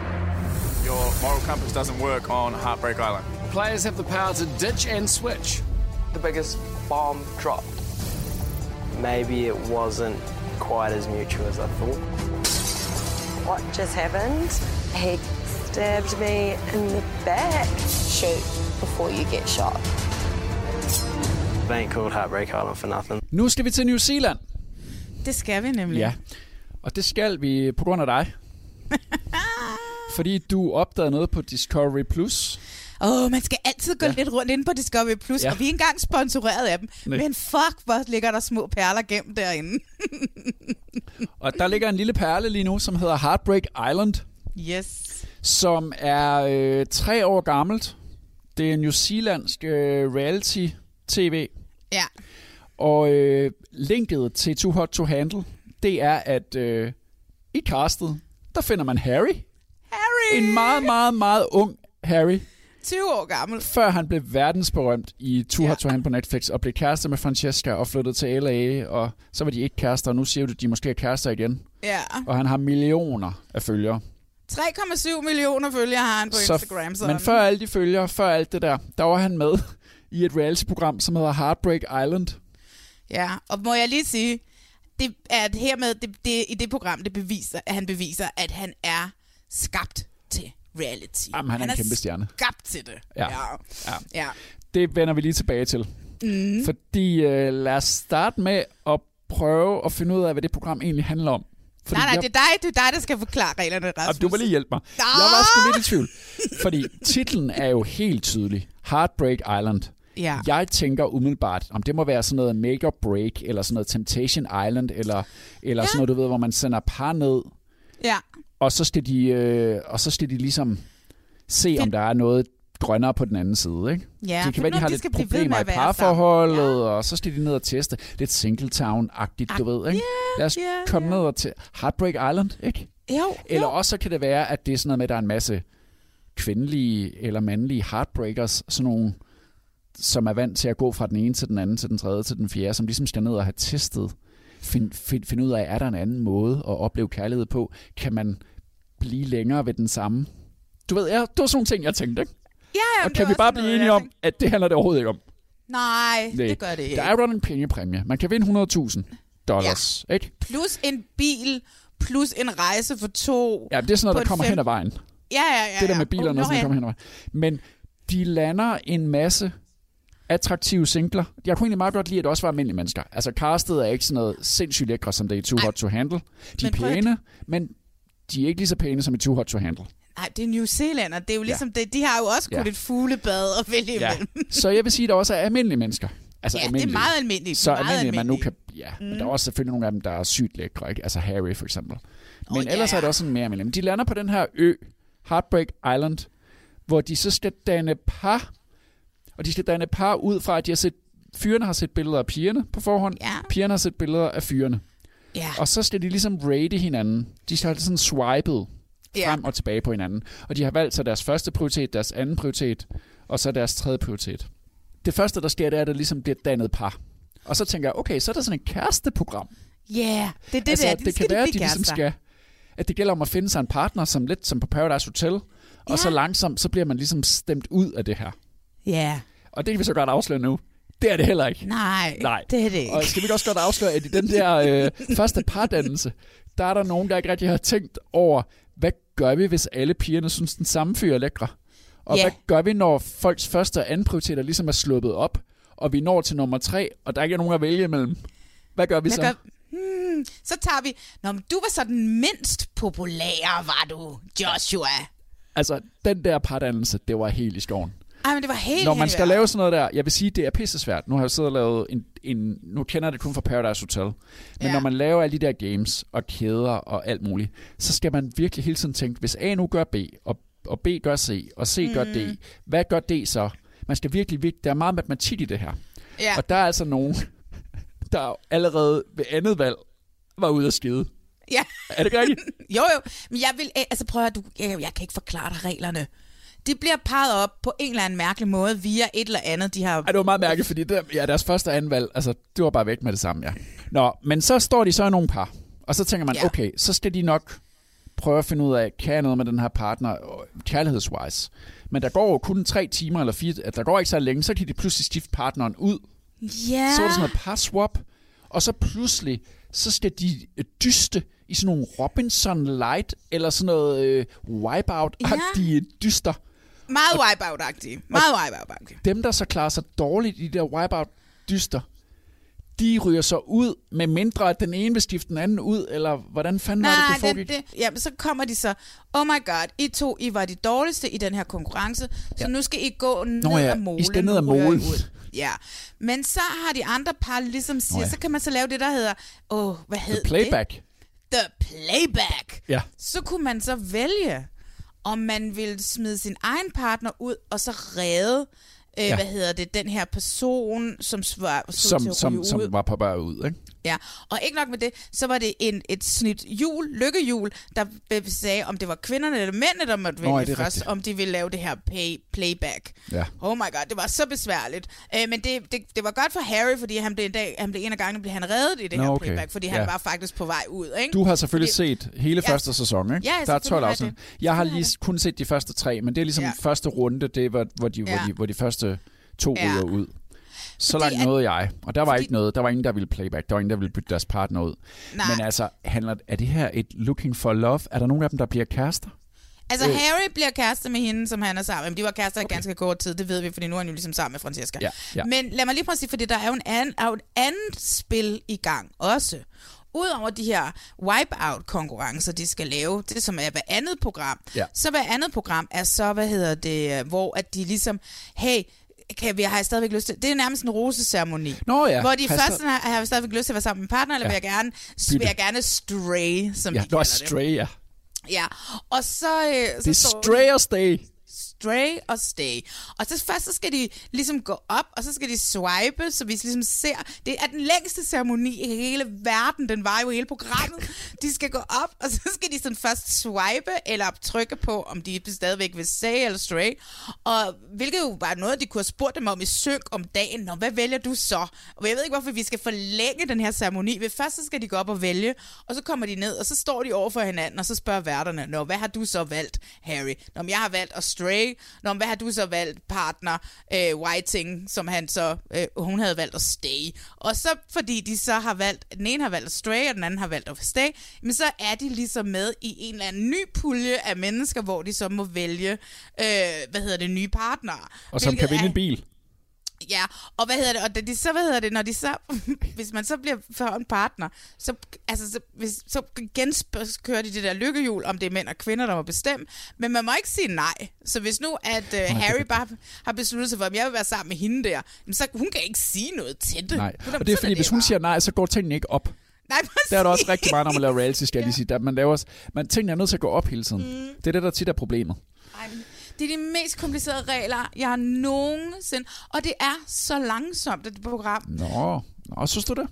Your moral compass doesn't work on Heartbreak Island. Players have the power to ditch and switch. The biggest bomb dropped. Maybe it wasn't quite as mutual as I thought. What just happened? He stabbed me in the back. Shoot before you get shot. They ain't called Heartbreak Island for nothing. Nu skal vi til New Zealand. Det skal vi nemlig. Ja, og det skal vi på grund af dig. Fordi du opdagede noget på Discovery Plus. Åh, oh, man skal altid gå ja. lidt rundt inde på Discovery Plus, Ja. og vi er engang sponsoreret af dem. Nej. Men fuck, hvor ligger der små perler gemt derinde. Og der ligger en lille perle lige nu, som hedder Heartbreak Island, yes. som er øh, tre år gammelt. Det er New Zealandsk øh, reality-tv. Ja. Og øh, linket til Too Hot to Handle, det er, at øh, i castet, der finder man Harry. Harry! En meget, meget, meget ung Harry. 20 år gammel. Før han blev verdensberømt i Too Hot to Handle på Netflix, og blev kærester med Francesca og flyttede til LA, og så var de ikke kærester, og nu siger du, at de måske er kærester igen. Ja. Og han har millioner af følgere. 3,7 millioner følgere har han på Så- Instagram. Så Men før alle de følgere, før alt det der, der var han med i et reality-program, som hedder Heartbreak Island. Ja, og må jeg lige sige, det er at hermed, det, det, i det program, det beviser, at han beviser, at han er skabt til reality. Jamen, han er en kæmpe stjerne. skabt til det. Ja. ja. Ja. ja. Det vender vi lige tilbage til. Mm. Fordi øh, lad os starte med at prøve at finde ud af, hvad det program egentlig handler om. Fordi nej, nej, jeg- det er, dig, det er dig, der skal forklare reglerne, Rasmus. Du må lige hjælpe mig. Nå! Jeg var sgu lidt i tvivl. Fordi titlen er jo helt tydelig. Heartbreak Island. Ja. Jeg tænker umiddelbart, om det må være sådan noget make or break, eller sådan noget Temptation Island, eller, eller ja. sådan noget, du ved, hvor man sender par ned, Ja. og så skal de, øh, og så skal de ligesom se, om der er noget grønnere på den anden side, ikke? Ja, det kan være, de har de lidt problemer i parforholdet, ja. og så skal de ned og teste. Lidt Singletown-agtigt, du ved, ikke? Lad os ja, komme ned og til Heartbreak Island, ikke? Jo, Eller også så kan det være, at det er sådan noget med, at der er en masse kvindelige eller mandlige heartbreakers, sådan nogle som er vant til at gå fra den ene til den anden, til den tredje, til den fjerde, som ligesom skal ned og have testet, finde find, find ud af, er der en anden måde at opleve kærlighed på? Kan man blive længere ved den samme? Du ved, ja, det var sådan nogle ting, jeg tænkte, ikke? Ja, ja, Og kan vi bare blive enige om, at det handler det overhovedet ikke om? Nej, Nej. det gør det ikke. Der er jo en pengepræmie. Man kan vinde 100.000 dollars, ja. ikke? Plus en bil, plus en rejse for to. Ja, det er sådan noget, der kommer fem- hen ad vejen. Ja, ja, ja. det der med bilerne Oh, sådan, nå, der kommer hen ad vejen. Men de lander en masse attraktive singler. Jeg kunne egentlig meget godt lide, at det også var almindelige mennesker. Altså, castet er ikke sådan noget sindssygt lækre, som det er i Too Hot to Handle. De er Men prøv at- pæne, men de er ikke lige så pæne som i Too Hot to Handle. Nej, det er New Zealand, og det er jo Ja. ligesom det. De har jo også Ja. kun et fuglebad at vælge Ja. imellem. Så jeg vil sige, at der også er almindelige mennesker. Altså Ja, det er almindelige. meget almindeligt. Så almindelige, man nu kan... almindelige. Ja, Mm. men der er også selvfølgelig nogle af dem, der er sygt lækre. Ikke? Altså Harry for eksempel. Men oh, ellers ja. er det også sådan mere almindelige. Men de lander på den her ø, Heartbreak Island, hvor de så skal danne par. Og de skal danne par ud fra, at de har set... Fyrene har set billeder af pigerne på forhånd. Ja. Pigerne har set billeder af fyrene. Ja. Og så skal de ligesom rate hinanden. De skal have sådan swipet Ja. frem og tilbage på hinanden. Og de har valgt så deres første prioritet, deres anden prioritet, og så deres tredje prioritet. Det første, der sker, det er, at der ligesom bliver dannet par. Og så tænker jeg, okay, så er der sådan et kæresteprogram. Ja, yeah, det er det altså, der. det kan være, at de ligesom skal, at det gælder om at finde sig en partner, som lidt som på Paradise Hotel, og Ja. så langsomt, så bliver man ligesom stemt ud af det her. Ja. Og det kan vi så godt afsløre nu. Det er det heller ikke. Nej, Nej. det er det ikke. Og skal vi også godt afsløre, at i den der øh, første pardannelse, der er der nogen, der ikke rigtig har tænkt over, hvad gør vi, hvis alle pigerne synes, den samme fyr er lækre? Og Ja. hvad gør vi, når folks første og anden prioriteter ligesom er sluppet op, og vi når til nummer tre, og der ikke er nogen at vælge imellem? Hvad gør vi Hvad så? gør, hmm, så tager vi... Nå, men du var så den mindst populære, var du, Joshua. Altså, den der pardannelse, det var helt i skoven. Ej, men det var helt Når man skal lave sådan noget der, jeg vil sige, det er pisse svært. Nu har jeg siddet og lavet en, en nu kender jeg det kun fra Paradise Hotel. Men Ja. når man laver alle de der games og kæder og alt muligt, så skal man virkelig hele tiden tænke, hvis A nu gør B, og, og B gør C, og C mm. gør D, Mhm. hvad gør D så? Man skal virkelig, virkelig, der er meget matematik i det her. Ja. Og der er altså nogen, der allerede ved andet valg var ude at skide. Ja. Er det rigtigt? jo, jo. Men jeg vil... Altså, prøv at du, jeg, jeg kan ikke forklare dig reglerne. De bliver parret op på en eller anden mærkelig måde via et eller andet, de har... Ej, det var meget mærkeligt, fordi det, ja, deres første og anden valg, altså, det var bare væk med det samme, ja. Nå, men så står de så i nogle par, og så tænker man, Ja. ja. okay, så skal de nok prøve at finde ud af, kan jeg noget med den her partner, kærlighedswise. Men der går jo kun tre timer eller fire, at der går ikke så længe, så kan de pludselig skifte partneren ud. Ja. Så er der sådan noget par swap, og så pludselig, så skal de øh, dyste i sådan nogle Robinson Light, eller sådan noget øh, Wipeout-agtige dyster. Meget wipeout-agtige. Meget wipeout-agtige. Dem, der så klarer sig dårligt i de der wipeout-dyster, de ryger så ud, med mindre at den ene vil skifte den anden ud, eller hvordan fanden var det, det Nej, foregik? det, det, jamen, så kommer de så, oh my god, I to, I var de dårligste i den her konkurrence, så Ja. nu skal I gå ned Nå ja, ad målen. I skal ned ad målen. ud. Ja, men så har de andre par ligesom siger, Nå ja. så kan man så lave det, der hedder, åh, oh, hvad hed The playback. det? The playback. Ja. Så kunne man så vælge, om man ville smide sin egen partner ud, og så redde, øh, Ja. hvad hedder det, den her person, som til Som, som, som var på vej ud, ikke? Ja, og ikke nok med det, så var det en, et snit jul, lykkehjul, der sagde, om det var kvinderne eller mændene, der måtte Nå, vælge er først, rigtigt. om de ville lave det her pay, playback. Ja. Oh my god, det var så besværligt. Øh, men det, det, det var godt for Harry, fordi han blev en, dag, han blev en af gangene blev han reddet i det Nå, her okay. playback, fordi Ja. han var faktisk på vej ud. Ikke? Du har selvfølgelig fordi, set hele Ja. første sæson, ikke? Ja, der er selvfølgelig 12 har jeg afsnit. Jeg har lige kun set de første tre, men det er ligesom Ja. første runde, det hvor, hvor, de, Ja. hvor, de, hvor de første to Ja. ryger ud. Så langt at- nåede jeg, og der var fordi- ikke noget, der var ingen, der ville playback, der var ingen, der ville bytte deres partner ud. Nej. Men altså, handler, er det her et looking for love? Er der nogen af dem, der bliver kærester? Altså, Øh. Harry bliver kærester med hende, som han er sammen med. De var kærester i ganske kort tid, det ved vi, fordi nu er han jo ligesom sammen med Francesca. Ja, ja. Men lad mig lige prøve at sige, fordi der er jo, en anden, er jo et andet spil i gang også. Udover de her wipeout-konkurrencer, de skal lave, det som er hver andet program, Ja. så hver andet program er så, hvad hedder det, hvor at de ligesom, hey, kan vi, har jeg stadigvæk lyst til, det er nærmest en roseceremoni. Nå ja, Hvor de har jeg først har, har jeg stadigvæk lyst til at være sammen med en partner, eller Ja. vil jeg gerne, Bytte. vil jeg gerne stray, som Ja, de kalder det. stray, ja. Ja, og så... Øh, så Det er stray og stay. Stray og Stay. Og så først så skal de ligesom gå op, og så skal de swipe, så vi ligesom ser... Det er den længste ceremoni i hele verden. Den var jo hele programmet. De skal gå op, og så skal de sådan først swipe, eller trykke på, om de stadigvæk vil Stay eller Stray. Og hvilket jo var noget, de kunne have spurgt dem om i synk om dagen. Nå, hvad vælger du så? Og jeg ved ikke, hvorfor vi skal forlænge den her ceremoni. Ved først så skal de gå op og vælge, og så kommer de ned, og så står de over for hinanden, og så spørger værterne, Nå, hvad har du så valgt, Harry? Nå, men jeg har valgt at Stray. Nå, men hvad har du så valgt, partner øh, Whiting, som han så, øh, hun havde valgt at Stay. Og så, fordi de så har valgt, den ene har valgt at Stray, og den anden har valgt at Stay, men så er de ligesom med i en eller anden ny pulje af mennesker, hvor de så må vælge, øh, hvad hedder det, nye partnere. Og som kan vinde er- en bil. Ja, og hvad hedder det? Og da de så, hvad hedder det, når de så, hvis man så bliver for en partner, så, altså, så, hvis, så igen sp- kører de det der lykkehjul, om det er mænd og kvinder, der må bestemme, men man må ikke sige nej. Så hvis nu, at uh, Harry bare har besluttet sig for, at jeg vil være sammen med hende der, så hun kan ikke sige noget til det. Nej. Og det er fordi, hvis hun siger nej, så går tingene ikke op. Nej, præcis. Der er der også rigtig meget, når man laver reality, skal jeg lige sige. Der, man laver også, man, tingene er nødt til at gå op hele tiden. Mm. Det er det, der tit er problemet. Ej, det er de mest komplicerede regler, jeg har nogensinde, og det er så langsomt, det program. Nå, Nå synes du det?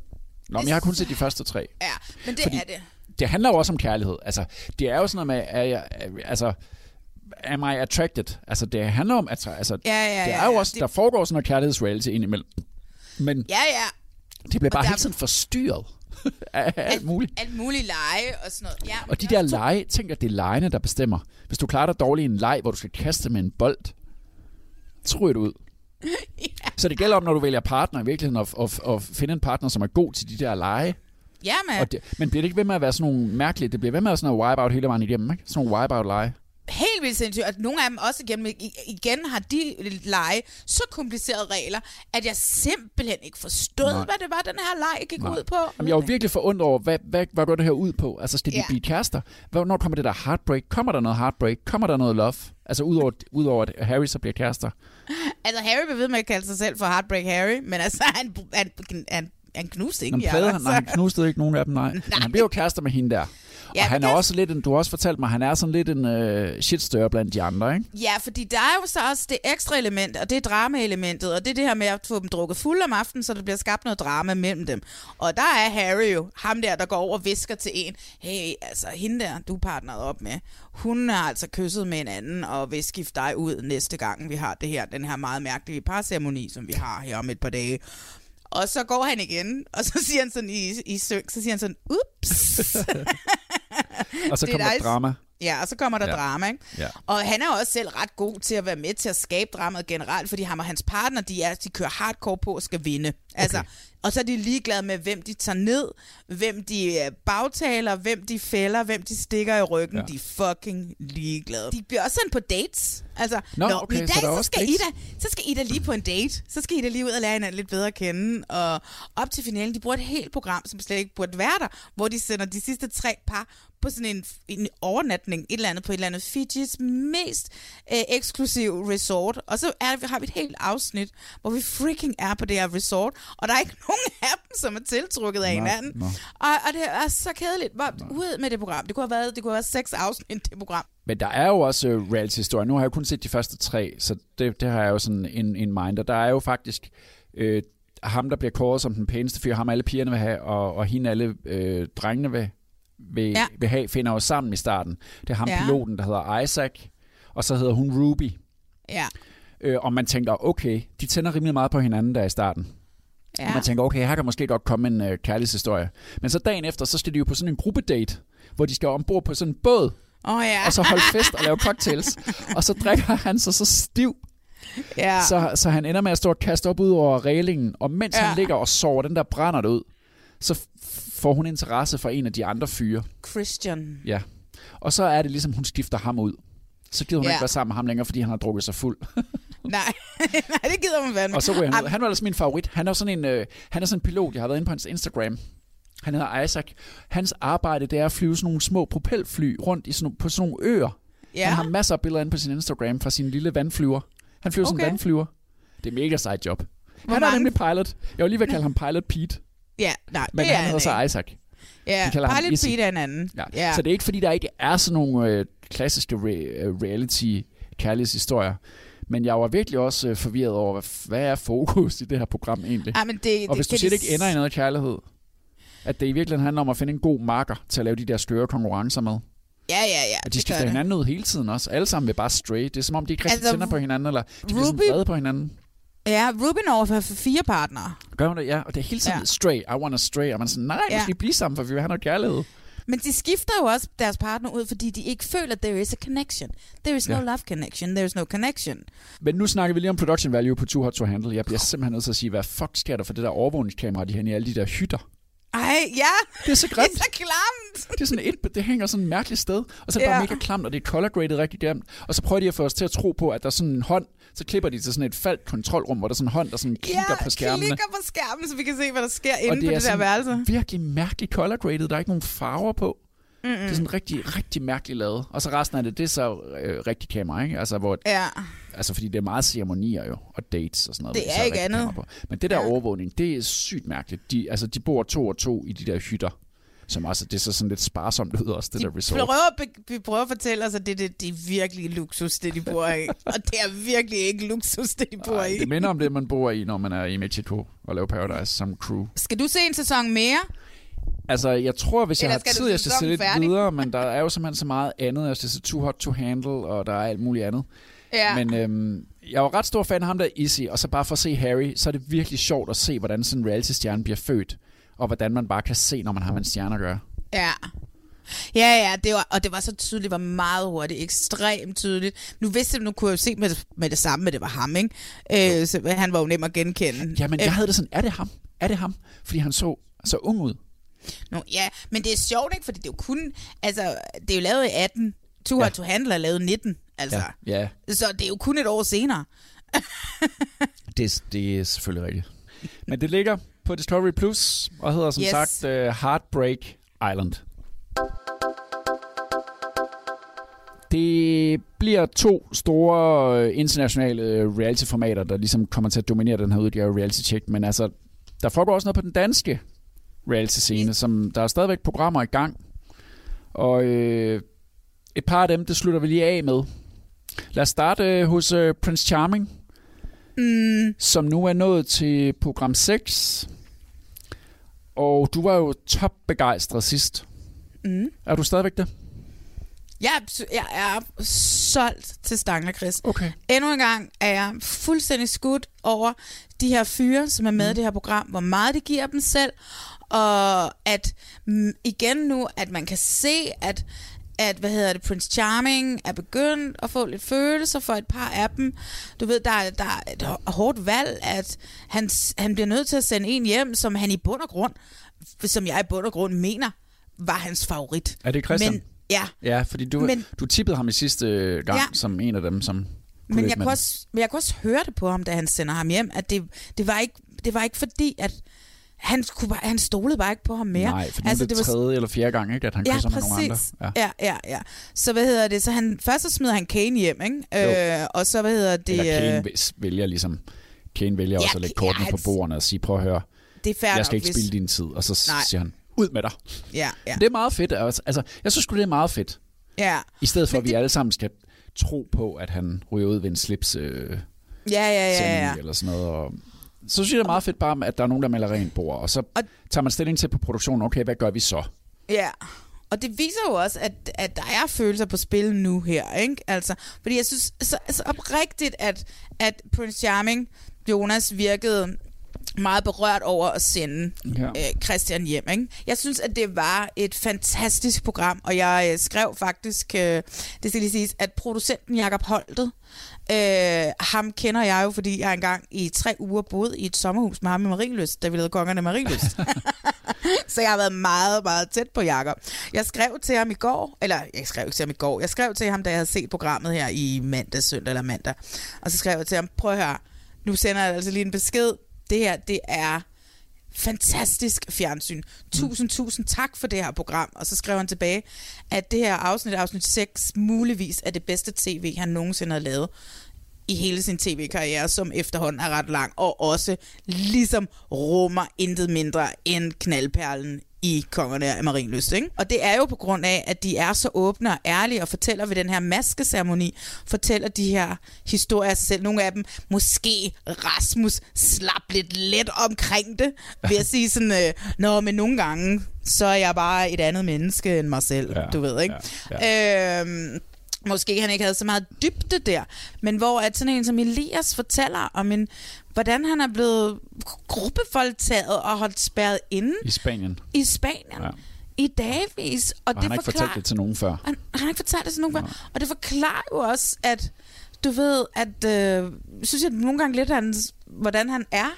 Nå, men jeg har kun set de første tre. Ja, men det Fordi- er det. Det handler jo også om kærlighed. Altså, det er jo sådan noget med, er jeg, altså, am I attracted? Altså, det handler om, at altså, Ja, ja, det er jo også, der foregår sådan noget kærlighedsreality indimellem. Men Ja, ja. det bliver bare der- hele tiden forstyrret alt muligt. Alt muligt lege og sådan noget. Ja, Og de der lege, tænk at det er legene, der bestemmer. Hvis du klarer dig dårligt i en leg, hvor du skal kaste med en bold, så ryger du ud. Så det gælder om, når du vælger partner i virkeligheden, at, at, at finde en partner, som er god til de der lege. Ja, man. Og det, men bliver det ikke ved med at være sådan nogle mærkelige, det bliver ved med at være sådan noget wipeout hele vejen igennem, ikke? Sådan nogle wipeout lege. Helt vildt sindssygt. Og nogle af dem også igennem, i- igen har de lege så komplicerede regler, at jeg simpelthen ikke forstod, Nej. hvad det var, den her leg gik Nej. ud på. Jamen, jeg er jo virkelig forundret over, hvad, hvad, hvad går det her ud på? Altså, skal de Ja. blive kærester? Hvornår kommer det der heartbreak? Kommer der noget heartbreak? Kommer der noget love? Altså, udover, udover at Harry så bliver kærester. Altså, Harry vil ved med at kalde sig selv for Heartbreak Harry, men altså, han, han, han, han knuste ikke jer, plader, altså. nej, han knustede ikke nogen af dem, nej. Men han bliver jo kærester med hende der. Ja, og han er det- også lidt en, du har også fortalt mig, han er sådan lidt en øh, shitstør blandt de andre, ikke? Ja, fordi der er jo så også det ekstra element, og det er drama-elementet, og det er det her med at få dem drukket fuld om aftenen, så der bliver skabt noget drama mellem dem. Og der er Harry jo, ham der, der går over og visker til en, hey, altså hende der, du er partneret op med, hun har altså kysset med en anden, og vil skifte dig ud næste gang, vi har det her, den her meget mærkelige parceremoni, som vi har her om et par dage. Og så går han igen, og så siger han sådan i, i synk, så siger han sådan, ups. Og så Det er kommer dig. drama. Ja, og så kommer der Ja. drama, ikke? Ja. Og han er også selv ret god til at være med til at skabe dramaet generelt, fordi ham og hans partner, de, er, de kører hardcore på og skal vinde. Altså, og så er de ligeglade med, hvem de tager ned, hvem de øh, bagtaler, hvem de fælder, hvem de stikker i ryggen. Ja. De er fucking ligeglade. De bliver også sendt på dates. Altså, Nå, nå, okay, i så dag, der så, også skal dates. Ida, så skal Ida lige på en date. Så skal Ida lige ud og lære hinanden lidt bedre at kende. Og op til finalen, de bruger et helt program, som slet ikke burde være der, hvor de sender de sidste tre par på sådan en, en overnatning, et eller andet på et eller andet Fijis mest øh, eksklusive resort. Og så er, har vi et helt afsnit, hvor vi freaking er på det her resort, og der er ikke nogen af dem, som er tiltrukket af hinanden. Og, og det er så kedeligt. Hvor, ud med det program. Det kunne have været, det kunne have været seks afsnit, det program. Men der er jo også uh, reality-historier. Nu har jeg kun set de første tre, så det, det har jeg jo sådan en, en mind. Og der er jo faktisk øh, ham, der bliver kåret som den pæneste fyr, ham alle pigerne vil have, og, og hende alle øh, drengene vil, vil. Ja. vil have, finder jo sammen i starten. Det er ham Ja. piloten, der hedder Isaac, og så hedder hun Ruby. Ja. Øh, og man tænker, okay, de tænder rimelig meget på hinanden der i starten. Ja. Og man tænker, okay, her kan måske godt komme en øh, kærlighedshistorie. Men så dagen efter, så skal de jo på sådan en gruppedate, hvor de skal ombord på sådan en båd, oh, ja. og så holde fest og lave cocktails. og så drikker han sig så stiv, ja. så, så han ender med at stå og kaste op ud over reglingen, og mens ja. Han ligger og sover, den der brænder det ud, så får hun interesse for en af de andre fyre. Christian. Ja. Og så er det ligesom, hun skifter ham ud. Så gider hun Ja. ikke være sammen med ham længere, fordi han har drukket sig fuld. Nej. Nej, det gider man fandme. og så ryger han ud. Han var altså min favorit. Han er sådan en, øh, han er sådan en pilot. Jeg har været inde på hans Instagram. Han hedder Isaac. Hans arbejde, det er at flyve sådan nogle små propelfly rundt i sådan, på sådan nogle øer. Ja. Han har masser af billeder inde på sin Instagram fra sin lille vandflyver. Han flyver okay. sådan en vandflyver. Det er mega sejt job. Hvor han er mange- nemlig pilot. Jeg vil lige ved at kalde ham Pilot Pete. Ja, nej, Men det er han hedder så. Isaac. Ja, De ham Pilot Izzy. Pete er en anden. Ja. Ja. Så det er ikke fordi, der ikke er sådan nogle øh, klassiske re- øh, reality kærlighedshistorier. Men jeg var virkelig også øh, forvirret over, hvad, er fokus i det her program egentlig? Ej, men det, og hvis det, du siger, det ikke ender i noget kærlighed, at det i virkeligheden handler om at finde en god marker til at lave de der skøre konkurrencer med. Ja, ja, ja. At de skifter hinanden ud hele tiden også. Alle sammen vil bare stray. Det er som om, de ikke rigtig Altså, tænder på hinanden, eller de bliver sådan Ruby- på hinanden. Ja, Ruby når for fire partnere. Gør hun det? Ja, og det er hele tiden Ja. ja. stray. I want to stray. Og man er sådan, nej, ja. Ja. vi skal blive sammen, for vi vil have noget kærlighed. Men de skifter jo også deres partner ud, fordi de ikke føler, at there is a connection. There is no Ja. love connection. There is no connection. Men nu snakker vi lige om production value på Too Hot to Handle. Jeg bliver simpelthen nødt til at sige, hvad fuck sker der for det der overvågningskamera, de har i alle de der hytter? Ej, ja. Det er så grimt. Det er så klamt. Det er sådan et, det hænger sådan et mærkeligt sted, og så er det Ja. bare mega klamt, og det er color graded rigtig grimt. Og så prøver de at få os til at tro på, at der er sådan en hånd, så klipper de til sådan et faldt kontrolrum, hvor der er sådan en hånd, der sådan klikker ja, på skærmene. klikker på skærmen, så vi kan se, hvad der sker og inde det på det der værelse. virkelig mærkeligt color graded. Der er ikke nogen farver på. Mm-mm. Det er sådan rigtig, rigtig mærkeligt lavet. Og så resten af det, det er så øh, rigtig kamera, ikke? Altså, hvor, Ja. altså, fordi det er meget ceremonier jo, og dates og sådan noget. Det er ikke andet. På. Men det der Ja. overvågning, det er sygt mærkeligt. De, altså, de bor to og to i de der hytter. Som også, det er så sådan lidt sparsomt ud også, det De der resort. prøver, at be- vi prøver at fortælle os, at det, det, det er virkelig luksus, det de bor i. og det er virkelig ikke luksus, det de bor Ej, i. det minder om det, man bor i, når man er i Mexico og laver Paradise som crew. Skal du se en sæson mere? Altså, jeg tror, hvis jeg har du tid, jeg skal se lidt færdig? videre, men der er jo simpelthen så meget andet. Jeg skal se Too Hot to Handle, og der er alt muligt andet. Ja. Men øhm, jeg var ret stor fan af ham der Izzy, og så bare for at se Harry, så er det virkelig sjovt at se, hvordan sådan en reality-stjerne bliver født, og hvordan man bare kan se, når man har med en stjerne at gøre. Ja. Ja, ja, det var, og det var så tydeligt, det var meget hurtigt, ekstremt tydeligt. Nu vidste jeg, nu kunne jeg jo se med det, med det samme, at det var ham, ikke? Øh, så han var jo nem at genkende. Jamen, Øh, jeg havde det sådan, er det ham? Er det ham? Fordi han så så ung ud. Nu, ja, men det er sjovt, ikke? Fordi det er jo kun... Altså, det er jo lavet i 18. Too Hot to Handle er lavet i 19. Altså. Ja, ja Så det er jo kun et år senere. det, det er selvfølgelig rigtigt. Men det ligger på Discovery Plus, og hedder som Yes. sagt uh, Heartbreak Island. Det bliver to store øh, internationale øh, reality-formater, der ligesom kommer til at dominere den her udgave Reality Check. Men altså, der foregår også noget på den danske reality-scene, som der er stadigvæk programmer i gang. Og øh, et par af dem, det slutter vi lige af med. Lad os starte øh, hos øh, Prince Charming, mm. som nu er nået til program 6. Og du var jo topbegejstret sidst. Mm. Er du stadigvæk det? Jeg, er- jeg er solgt til Stangler Chris. Okay. Endnu en gang er jeg fuldstændig skudt over de her fyre, som er med mm. i det her program, hvor meget de giver dem selv, og at igen nu, at man kan se, at at, hvad hedder det, Prince Charming er begyndt at få lidt følelser for et par af dem. Du ved, der, er- der er et hårdt valg, at han, han bliver nødt til at sende en hjem, som han i bund og grund, som jeg i bund og grund mener, var hans favorit. Er det Christian? Men, ja, Ja, fordi du, Men- du tippede ham i sidste gang Ja. som en af dem, som Men jeg, kunne også, men jeg kunne også høre det på ham, da han sender ham hjem, at det, det, var, ikke, det var ikke fordi, at han, kunne, bare- han stolede bare ikke på ham mere. Nej, fordi altså, det er det var- tredje eller fjerde gang, ikke, at han Ja, kysser med nogle andre. Ja. ja, ja, ja. Så hvad hedder det? Så han, først så smider han Kane hjem, ikke? Øh, og så hvad hedder det? Eller Kane øh, væ- vælger ligesom... Kane vælger Ja, også at lægge ja, kortene på han- bordene og sige, prøv at høre, det er fair jeg skal ikke hvis- spille din tid. Og så Nej. Siger han, ud med dig. Ja, ja. Det er meget fedt. Altså, altså, jeg synes sgu, det er meget fedt. Ja. I stedet for, at vi alle sammen skal tro på, at han ryger ud ved en slips øh, Ja, ja, ja, ja. eller sådan noget. Og så synes jeg, det er meget fedt bare, at der er nogen, der melder rent bord. Og så tager man stilling til på produktionen, okay, hvad gør vi så? Ja, og det viser jo også, at, at der er følelser på spil nu her, ikke? Altså, fordi jeg synes så, så oprigtigt, at, at Prince Charming, Jonas, virkede meget berørt over at sende Ja. øh, Christian hjem. Ikke? Jeg synes, at det var et fantastisk program, og jeg øh, skrev faktisk, øh, det skal lige siges, at producenten Jakob Holtet, øh, ham kender jeg jo, fordi jeg engang i tre uger boede i et sommerhus med ham i Marienlyst, da vi lavede Kongerne Marienlyst. Så jeg har været meget, meget tæt på Jakob. Jeg skrev til ham i går, eller jeg skrev ikke til ham i går, jeg skrev til ham, da jeg havde set programmet her i mandag, søndag eller mandag. Og så skrev jeg til ham, prøv at høre, nu sender jeg altså lige en besked. Det her, det er fantastisk fjernsyn. Tusind, tusind tak for det her program. Og så skrev han tilbage, at det her afsnit, afsnit 6, muligvis er det bedste tv, han nogensinde har lavet i hele sin tv-karriere, som efterhånden er ret lang, og også ligesom rummer intet mindre end knaldperlen i Kongerne af Marienlyst. Ikke? Og det er jo på grund af, at de er så åbne og ærlige og fortæller ved den her maskeceremoni, fortæller de her historier af sig selv. Nogle af dem, måske Rasmus slap lidt let omkring det, ved at sige sådan, øh, Nå, men nogle gange, så er jeg bare et andet menneske end mig selv, ja, du ved, ikke? Ja, ja. Øhm, måske han ikke havde så meget dybde der, men hvor at sådan en som Elias fortæller om en, hvordan han er blevet gruppevoldtaget og holdt spærret inde I Spanien. i Spanien. Ja i dagvis. Og, Og det han har ikke fortalt det til nogen før. Han, han har ikke fortalt det til nogen før. Og det forklarer jo også, at du ved, at øh, synes jeg nogle gange lidt, hans, hvordan han er.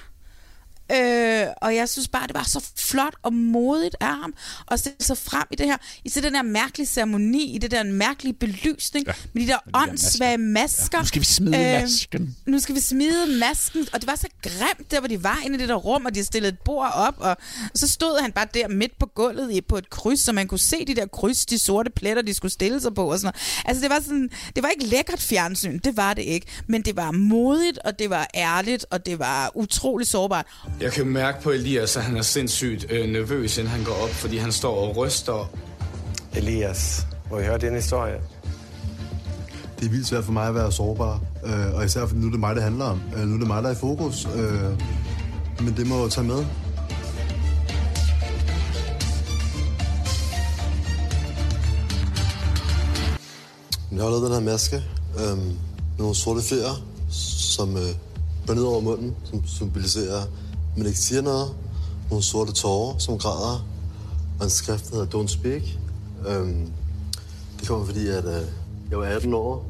Øh, og jeg synes bare, det var så flot og modigt af ham at stille sig frem i det her, i til den der mærkelige ceremoni, i det der mærkelige belysning, ja, med de der åndssvage masker. Ja, nu skal vi smide masken. Nu skal vi smide masken, og det var så grimt, der hvor de var inde i det der rum, og de stillede et bord op, og så stod han bare der midt på gulvet i, på et kryds, så man kunne se de der kryds, de sorte pletter, de skulle stille sig på og sådan noget. Altså det var sådan, det var ikke lækkert fjernsyn, det var det ikke, men det var modigt, og det var ærligt, og det var utrolig sårbart. Jeg kan mærke på Elias, at han er sindssygt øh, nervøs, inden han går op, fordi han står og ryster. Elias, må vi høre din historie? Det er vildt svært for mig at være sårbar, øh, og især fordi nu er det mig, det handler om. Øh, nu er det mig, der er i fokus, øh, men det må jeg tage med. Jeg har lavet den her maske øh, med nogle sorte fjer, som øh, går ned over munden, som symboliserer, men ikke siger noget. Nogle sorte tårer, som græder, og en skrift, der hedder Don't Speak. Øhm, det kommer fordi, at øh, jeg var 18 år.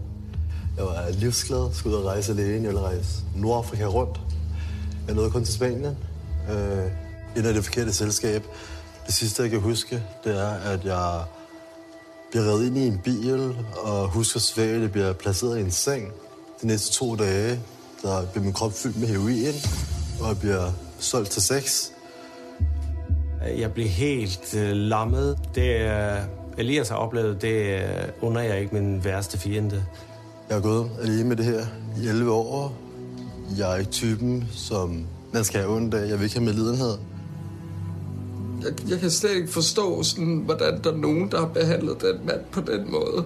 Jeg var livsglad, skulle ud og rejse alene. Jeg ville rejse Nordafrika rundt. Jeg nåede kun til Spanien. Øh, en af det forkerte selskab. Det sidste, jeg kan huske, det er, at jeg bliver reddet ind i en bil, og husker svagt, at jeg bliver placeret i en seng. De næste to dage, der bliver min krop fyldt med heroin, og jeg bliver solgt til sex. Jeg blev helt øh, lammet. Det øh, Elias har oplevet, det øh, under jeg ikke min værste fjende. Jeg har gået alene med det her i 11 år. Jeg er ikke typen, som man skal have ondt af. Jeg vil ikke have medlidenhed. Jeg, jeg kan slet ikke forstå, sådan, hvordan der er nogen, der har behandlet den mand på den måde.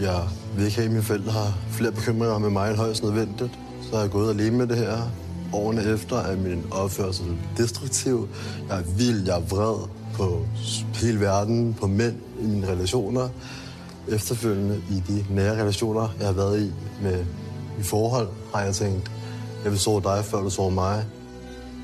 Jeg vil ikke have, at mine forældre har flere bekymringer med mig end højst nødvendigt. Så har jeg gået alene med det her. Årene efter er min opførsel destruktiv. Jeg er vild, jeg er vred på hele verden, på mænd i mine relationer. Efterfølgende i de nære relationer, jeg har været i med i forhold, har jeg tænkt, jeg vil sove dig, før du sover mig.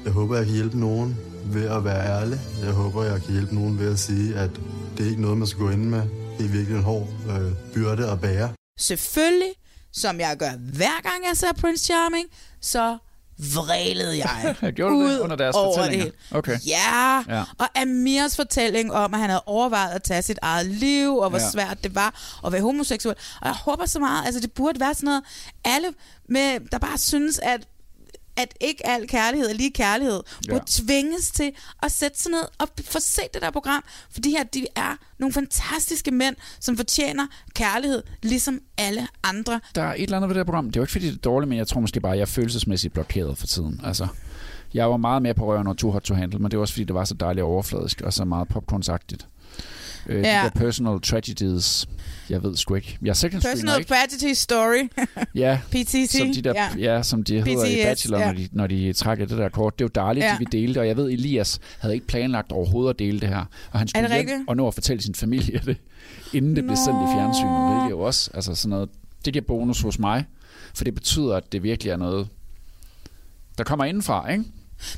Jeg håber, jeg kan hjælpe nogen ved at være ærlig. Jeg håber, jeg kan hjælpe nogen ved at sige, at det er ikke noget, man skal gå ind med. Det er virkelig en hård øh, byrde at bære. Selvfølgelig, som jeg gør hver gang jeg ser Prince Charming, så vrælede jeg Gjorde ud det under deres over det. Okay. Ja. Ja. og Amirs fortælling om, at han havde overvejet at tage sit eget liv, og hvor ja. svært det var at være homoseksuel. Og jeg håber så meget, altså det burde være sådan noget, alle, med, der bare synes, at at ikke al kærlighed er lige kærlighed, Ja. burde tvinges til at sætte sig ned og få set det der program. For de her, de er nogle fantastiske mænd, som fortjener kærlighed, ligesom alle andre. Der er et eller andet ved det her program. Det er jo ikke, fordi det er dårligt, men jeg tror måske bare, at jeg er følelsesmæssigt blokeret for tiden. Altså, jeg var meget mere på røven over Too Hot to Handle, men det var også, fordi det var så dejligt overfladisk og så meget popcornsagtigt. Øh, Ja. De der personal tragedies, jeg ved sgu ikke. Jeg second Personal ikke. Tragedy Story. Ja, PTC. som de der, ja. Ja. som de hedder i PTS, Bachelor, ja. når, de, når de trækker det der kort. Det er jo dejligt, ja. Ja. de vil dele det, og jeg ved, Elias havde ikke planlagt overhovedet at dele det her. Og han skulle hjem rigtigt? og nå at fortælle sin familie det, inden det blev sendt i fjernsynet, hvilket jo også, altså sådan noget, det giver bonus hos mig, for det betyder, at det virkelig er noget, der kommer indenfra, ikke?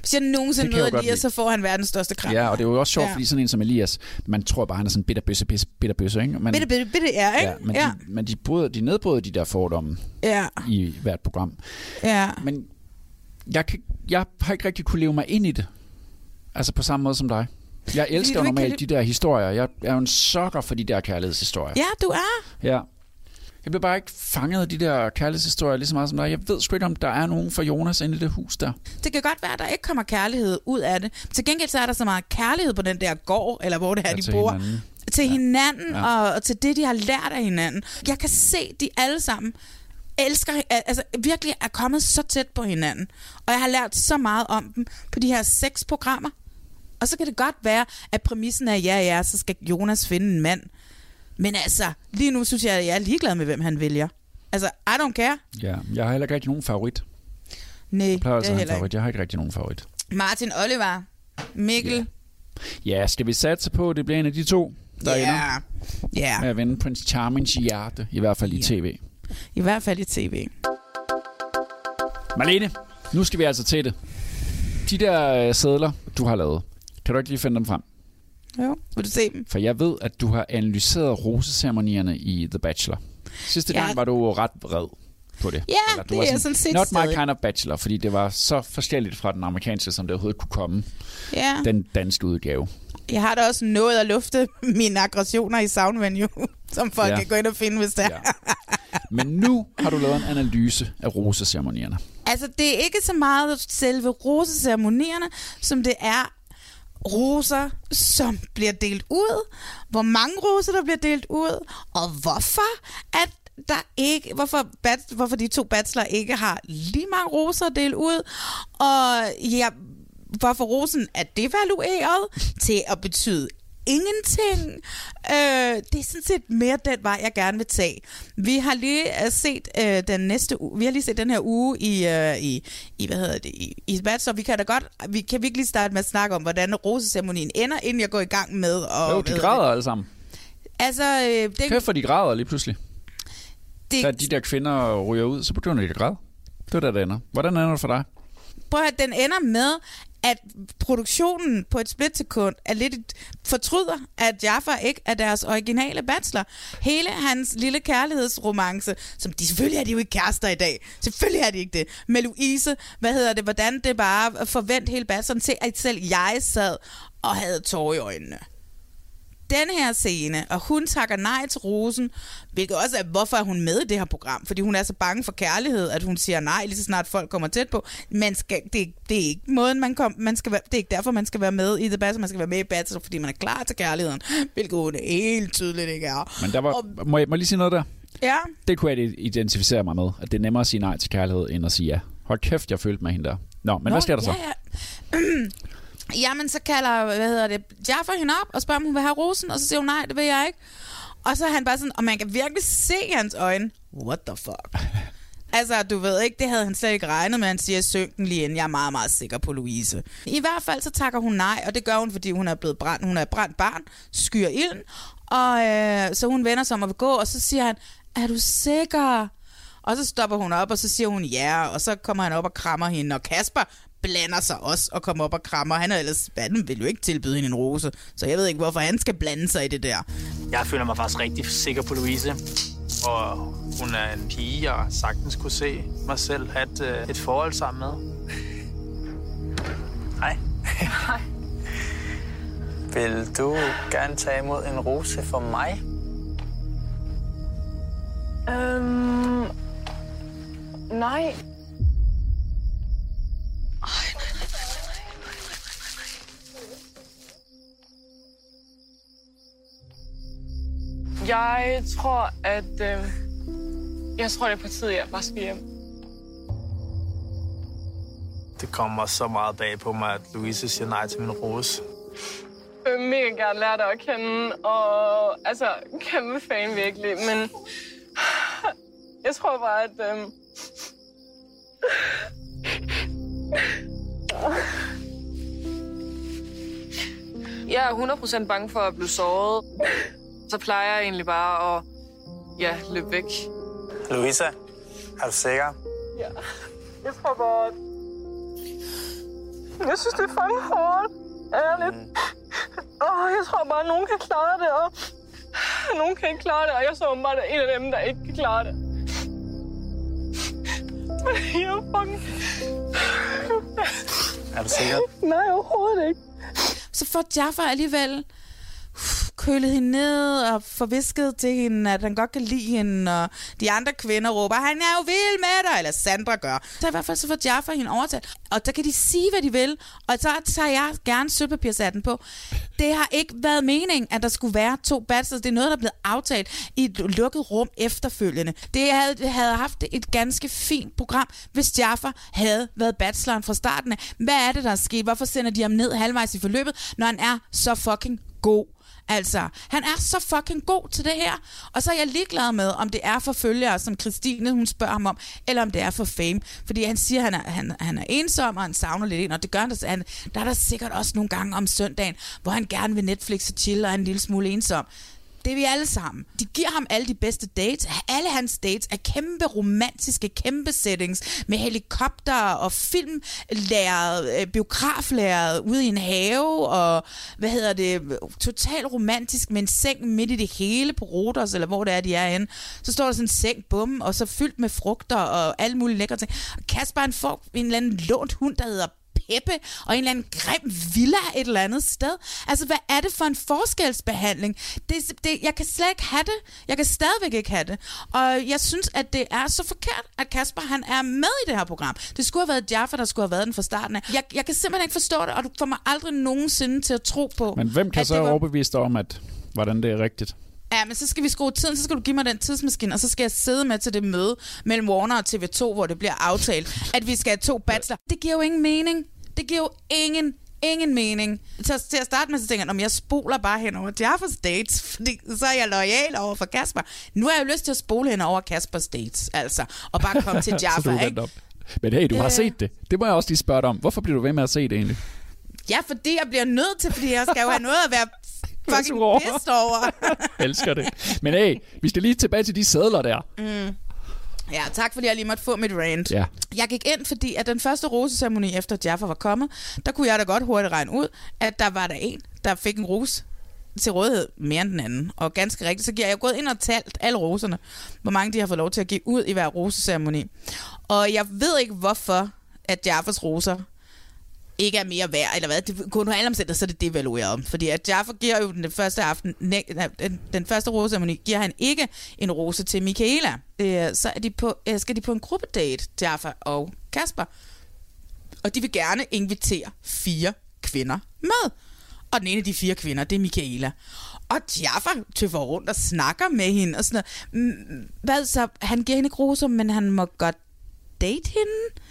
Hvis jeg nogensinde møder Elias, så får han verdens største kram. Ja, og det er jo også sjovt, Ja. fordi sådan en som Elias, man tror bare, han er sådan bitter bøsse, bitter bøsse, ikke? Men, Bitte, bitte, bitte, ja, ikke? Ja, men, ja. De, men de, bryder, de nedbryder de der fordomme Ja. i hvert program. ja. Men jeg, kan, jeg har ikke rigtig kunne leve mig ind i det. Altså på samme måde som dig. Jeg elsker normalt de der historier. Jeg er jo en sokker for de der kærlighedshistorier. Ja, du er. ja. Jeg bliver bare ikke fanget af de der kærlighedshistorier lige så meget som dig. Jeg ved sgu ikke, om der er nogen for Jonas inde i det hus der. Det kan godt være, at der ikke kommer kærlighed ud af det. Til gengæld så er der så meget kærlighed på den der gård, eller hvor det er, Ja, de bor. hinanden. Til hinanden, Ja. Og, og til det, de har lært af hinanden. Jeg kan se, de alle sammen elsker, altså virkelig er kommet så tæt på hinanden. Og jeg har lært så meget om dem på de her seks programmer. Og så kan det godt være, at præmissen er, ja, ja, så skal Jonas finde en mand. Men altså, lige nu synes jeg, at jeg er ligeglad med, hvem han vælger. Altså, I don't care. Ja, jeg har heller ikke rigtig nogen favorit. Nej, Jeg plejer det er heller favorit. Jeg har ikke rigtig nogen favorit. Martin Oliver, Mikkel. Ja, skal vi satse på, at det bliver en af de to, der Ja. ender Ja, med at vinde Prince Charmings hjerte, i hvert fald i tv. i hvert fald i tv. Marlene, nu skal vi altså til det. De der øh, sædler, du har lavet, kan du ikke lige finde dem frem? Jo, vil du se dem? For jeg ved, at du har analyseret roseceremonierne i The Bachelor. Sidste Ja. gang var du ret vred på det. Ja, Eller, du det var er jeg sådan set Not my stadig. kind of bachelor, fordi det var så forskelligt fra den amerikanske, som det overhovedet kunne komme. Ja. Den danske udgave. Jeg har da også nået at lufte mine aggressioner i soundvenue, som folk Ja. ja. kan gå ind og finde, hvis det er. Ja. Men nu har du lavet en analyse af roseceremonierne. Altså, det er ikke så meget selve roseceremonierne, som det er roser, som bliver delt ud, hvor mange roser, der bliver delt ud, og hvorfor at der ikke, hvorfor, bat, hvorfor de to bachelor ikke har lige mange roser at dele ud, og ja, hvorfor rosen er devalueret til at betyde ingenting. Øh, det er sådan set mere den vej, jeg gerne vil tage. Vi har lige øh, set øh, den næste uge, vi har lige set den her uge i, øh, i, i hvad hedder det, i, i Bachelor. Vi kan da godt, vi kan virkelig starte med at snakke om, hvordan roseceremonien ender, inden jeg går i gang med. Og, Jo, de græder alle sammen. Altså, øh, det, Kæft for de græder lige pludselig. det, Da de der kvinder ryger ud, så begynder de at græde. Det er der, det ender. Hvordan ender det for dig? Prøv at høre, den ender med, at produktionen på et splitsekund er lidt fortryder, at Jaffa ikke er deres originale bachelor. Hele hans lille kærlighedsromance, som de selvfølgelig er de jo ikke kærester i dag. Selvfølgelig er de ikke det. Med Louise, hvad hedder det, hvordan det bare forvent hele bacheloren til, at selv jeg sad og havde tårer i øjnene den her scene, og hun takker nej til Rosen, hvilket også er, hvorfor er hun med i det her program? Fordi hun er så bange for kærlighed, at hun siger nej, lige så snart folk kommer tæt på. Man skal, det, det er ikke måden, man, kom, man skal være, det er ikke derfor, man skal være med i The Bachelor. Man skal være med i Bachelor, fordi man er klar til kærligheden, hvilket hun helt tydeligt ikke er. Men der var, må, jeg, må jeg lige sige noget der? Ja, Det kunne jeg identificere mig med, at det er nemmere at sige nej til kærlighed, end at sige ja. Hold kæft, jeg følte med hende der. Nå, men Nå, hvad sker der så? Ja, ja. Jamen, så kalder, hvad hedder det, Jaffa hende op og spørger, om hun vil have rosen, og så siger hun, nej, det vil jeg ikke. Og så er han bare sådan, og man kan virkelig se i hans øjne, what the fuck? altså, du ved ikke, det havde han slet ikke regnet med, han siger, synk den lige inden, jeg er meget, meget sikker på Louise. I hvert fald så takker hun nej, og det gør hun, fordi hun er blevet brændt, hun er brændt barn, skyer ilden, og øh, så hun vender sig om vil gå, og så siger han, er du sikker? Og så stopper hun op, og så siger hun ja, og så kommer han op og krammer hende, og Kasper blander sig også og kommer op og krammer. Han er ellers, han vil jo ikke tilbyde hende en rose, så jeg ved ikke, hvorfor han skal blande sig i det der. Jeg føler mig faktisk rigtig sikker på Louise. Og hun er en pige, jeg sagtens kunne se mig selv have et, øh, et forhold sammen med. Hej. Hej. Vil du gerne tage imod en rose for mig? Øhm... Nej. Jeg tror, at... Øh, jeg tror, det er på tide, at jeg bare skal hjem. Det kommer så meget bag på mig, at Louise siger nej til min rose. Jeg vil mega gerne lære dig at kende, og altså, kæmpe fan virkelig, men jeg tror bare, at... Øhm, jeg er 100% bange for at blive såret. Så plejer jeg egentlig bare at ja, løbe væk. Louisa, er du sikker? Ja, jeg tror bare, at... Jeg synes, det er fandme hårdt. Ærligt. Åh, jeg tror bare, at nogen kan klare det, og nogen kan ikke klare det, og jeg så åbenbart er en af dem, der ikke kan klare det. Jeg er fucking... Er du sikker? Nej, overhovedet ikke. Så får Jaffa alligevel kølet hende ned og forvisket til hende, at han godt kan lide hende, og de andre kvinder råber, han er jo vild med dig, eller Sandra gør. Så i hvert fald så får Jaffa hende overtalt, og så kan de sige, hvad de vil, og så tager jeg gerne sølvpapirshatten på. Det har ikke været meningen, at der skulle være to bachelors. Det er noget, der er blevet aftalt i et lukket rum efterfølgende. Det havde, havde haft et ganske fint program, hvis Jaffa havde været bacheloren fra starten af. Hvad er det, der er sket? Hvorfor sender de ham ned halvvejs i forløbet, når han er så fucking god? Altså, han er så fucking god til det her. Og så er jeg ligeglad med, om det er for følgere, som Christine hun spørger ham om, eller om det er for fame. Fordi han siger, at han er, han, han er ensom, og han savner lidt ind, og det gør han, der, han, der er der sikkert også nogle gange om søndagen, hvor han gerne vil Netflix og chill, og er en lille smule ensom. Det er vi alle sammen. De giver ham alle de bedste dates. Alle hans dates er kæmpe romantiske, kæmpe settings med helikopter og filmlæret, øh, biograflæret ude i en have og hvad hedder det, totalt romantisk med en seng midt i det hele på Rodos, eller hvor det er, de er henne. Så står der sådan en seng, bum, og så fyldt med frugter og alle mulige lækre ting. Og Kasper han får en eller anden lånt hund, der hedder Peppe og en eller anden grim villa et eller andet sted. Altså, hvad er det for en forskelsbehandling? Det, det, jeg kan slet ikke have det. Jeg kan stadigvæk ikke have det. Og jeg synes, at det er så forkert, at Kasper han er med i det her program. Det skulle have været Jaffa, der skulle have været den fra starten af. Jeg, jeg kan simpelthen ikke forstå det, og du får mig aldrig nogensinde til at tro på, Men hvem kan så var- overbevise dig om, at hvordan det er rigtigt? Ja, men så skal vi skrue tiden, så skal du give mig den tidsmaskine, og så skal jeg sidde med til det møde mellem Warner og TV2, hvor det bliver aftalt, at vi skal have to bachelor. Det giver jo ingen mening. Det giver jo ingen ingen mening. Så til at starte med, så tænker jeg, om jeg spoler bare hen over Jaffers dates, fordi så er jeg lojal over for Kasper. Nu har jeg jo lyst til at spole hen over Kaspers dates, altså, og bare komme til Jaffa, ikke? op. Men hey, du har Øh. set det. Det må jeg også lige spørge dig om. Hvorfor bliver du ved med at se det egentlig? Ja, fordi jeg bliver nødt til, fordi jeg skal jo have noget at være fucking pissed over. Elsker det. Men hey, vi skal lige tilbage til de sædler der. Mm. Ja, tak fordi jeg lige måtte få mit rant. Ja. Jeg gik ind, fordi at den første roseceremoni efter Jaffa var kommet, der kunne jeg da godt hurtigt regne ud, at der var der en, der fik en rose til rådighed mere end den anden. Og ganske rigtigt, så giver jeg gået ind og talt alle roserne, hvor mange de har fået lov til at give ud i hver roseceremoni. Og jeg ved ikke, hvorfor at Jaffas roser ikke er mere værd, eller hvad. Det, kun under alle omstændigheder, så er det devalueret. Fordi at Jaffa giver jo den første aften, ne, den, den første roseceremoni, giver han ikke en rose til Michaela. Øh, så er de på, øh, skal de på en gruppedate, Jaffa og Kasper. Og de vil gerne invitere fire kvinder med. Og den ene af de fire kvinder, det er Michaela. Og Jaffa tøffer rundt og snakker med hende og sådan noget. Hvad så? Han giver hende ikke roser, men han må godt date hende?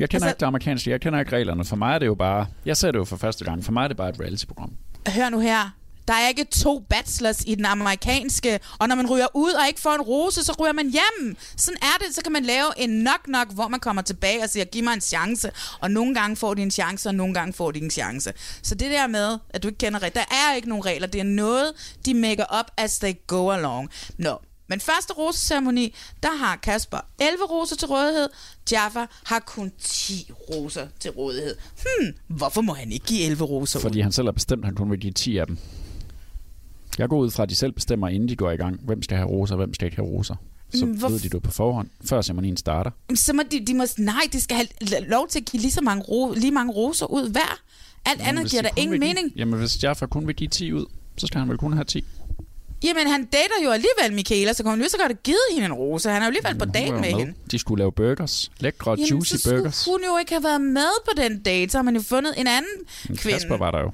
Jeg kender Altså- ikke det amerikanske, jeg kender ikke reglerne. For mig er det jo bare, jeg ser det jo for første gang, for mig er det bare et reality-program. Hør nu her. Der er ikke to bachelors i den amerikanske, og når man ryger ud og ikke får en rose, så ryger man hjem. Sådan er det. Så kan man lave en knock-knock, hvor man kommer tilbage og siger, giv mig en chance. Og nogle gange får de en chance, og nogle gange får de en chance. Så det der med, at du ikke kender regler, der er ikke nogen regler. Det er noget, de maker up as they go along. Nå, men første roseceremoni, der har Kasper 11 roser til rådighed. Jaffa har kun 10 roser til rådighed. Hmm, hvorfor må han ikke give 11 roser ud? Fordi han selv har bestemt, at han kun vil give 10 af dem. Jeg går ud fra, at de selv bestemmer, inden de går i gang, hvem skal have roser, hvem skal ikke have roser. Så hvor- ved de det på forhånd, før ceremonien starter. Så må de, de må, nej, de skal have lov til at give lige, så mange, ro, lige mange roser ud hver. Alt Jamen, andet giver da ingen vil give- mening. Jamen, hvis Jaffa kun vil give 10 ud, så skal han vel kun have 10. Jamen, han dater jo alligevel Michaela, så kunne han lige så godt have givet hende en rose. Han er jo alligevel på date jo med hende. De skulle lave burgers. Lækre, Jamen, juicy så burgers. hun jo ikke have været med på den date, så har man jo fundet en anden Men kvinde. Kasper var der jo.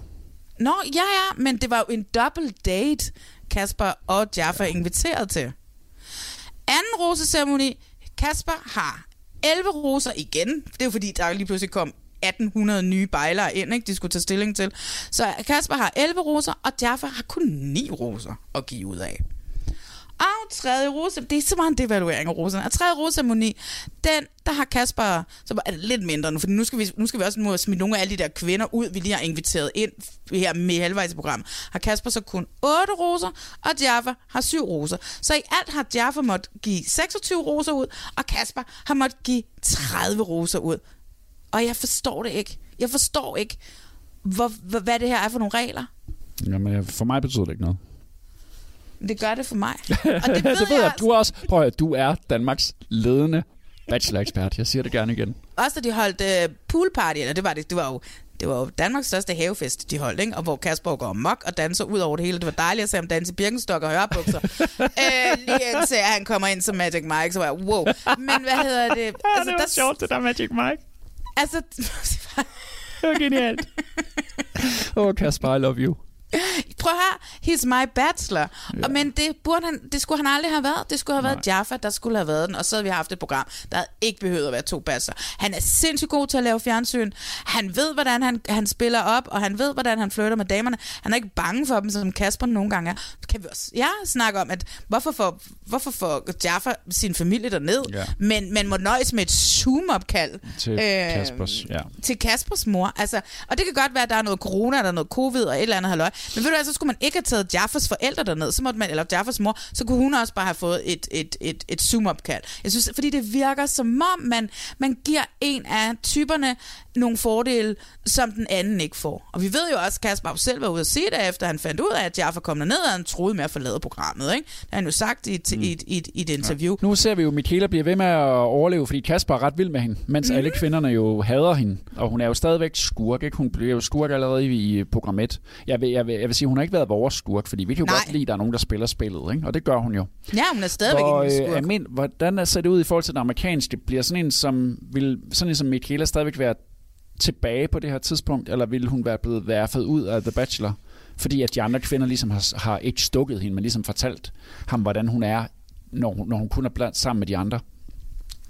Nå, ja, ja, men det var jo en double date, Kasper og Jaffa inviteret til. Anden roseceremoni. Kasper har 11 roser igen. Det er jo fordi, der lige pludselig kom 1800 nye bejlere ind, ikke? de skulle tage stilling til. Så Kasper har 11 roser, og Jaffa har kun 9 roser at give ud af. Og tredje rose, det er simpelthen en devaluering af roserne. Og tredje rosemoni, den, der har Kasper, så er det lidt mindre nu, for nu skal vi, nu skal vi også nu smide nogle af alle de der kvinder ud, vi lige har inviteret ind her med halvvejs i programmet. Har Kasper så kun 8 roser, og Jaffa har 7 roser. Så i alt har Jaffa måtte give 26 roser ud, og Kasper har måtte give 30 roser ud. Og jeg forstår det ikke. Jeg forstår ikke, hvor, hvad, hvad det her er for nogle regler. Jamen, for mig betyder det ikke noget. Det gør det for mig. Og det ved, det ved jeg. Du er også, prøv at høre, du er Danmarks ledende bachelor-ekspert. Jeg siger det gerne igen. også da de holdt uh, poolparty, eller det var det, det var jo det var jo Danmarks største havefest, de holdt, ikke? og hvor Kasper går mok og danser ud over det hele. Det var dejligt at se ham danse i Birkenstock og hørebukser. øh, lige indtil han kommer ind som Magic Mike, så var jeg, wow. Men hvad hedder det? Altså, det var der... sjovt, det der Magic Mike. Altså, det var genialt. Åh, oh, Kasper, I love you. Prøv her, he's my bachelor. Ja. Og, men det, burde han, det skulle han aldrig have været. Det skulle have Nej. været Jaffa, der skulle have været den. Og så havde vi haft et program, der havde ikke behøvet at være to bachelor. Han er sindssygt god til at lave fjernsyn. Han ved, hvordan han, han spiller op, og han ved, hvordan han flytter med damerne. Han er ikke bange for dem, som Kasper nogle gange er. Kan vi også ja, snakke om, at hvorfor får, hvorfor får Jaffa sin familie derned, ja. men man må nøjes med et Zoom-opkald til, øh, Kaspers, ja. til Kaspers mor. Altså, og det kan godt være, at der er noget corona, der er noget covid og et eller andet halløj. Men ved du hvad, så skulle man ikke have taget Jaffers forældre derned, så måtte man, eller Jaffers mor, så kunne hun også bare have fået et, et, et, et Zoom-opkald. Jeg synes, fordi det virker som om, man, man giver en af typerne nogle fordele, som den anden ikke får. Og vi ved jo også, at Kasper selv var ude at sige det, efter han fandt ud af, at Jaffa kom ned, og han troede med at forlade programmet. Ikke? Det har han jo sagt i et, mm. i et, i et, i et interview. Ja. Nu ser vi jo, at Michaela bliver ved med at overleve, fordi Kasper er ret vild med hende, mens mm. alle kvinderne jo hader hende. Og hun er jo stadigvæk skurk, ikke? Hun bliver jo skurk allerede i programmet. Jeg vil, jeg vil, jeg vil sige, hun har ikke været vores skurk, fordi vi kan jo Nej. godt lide, at der er nogen, der spiller spillet, ikke? og det gør hun jo. Ja, hun er stadigvæk og, en skurk. Øh, men, hvordan er det ud i forhold til den amerikanske? Bliver sådan en som, vil, sådan en som Michaela stadigvæk være tilbage på det her tidspunkt, eller ville hun være blevet værfet ud af The Bachelor? Fordi at de andre kvinder ligesom har, har ikke stukket hende, men ligesom fortalt ham, hvordan hun er, når, når hun kun er blandt sammen med de andre.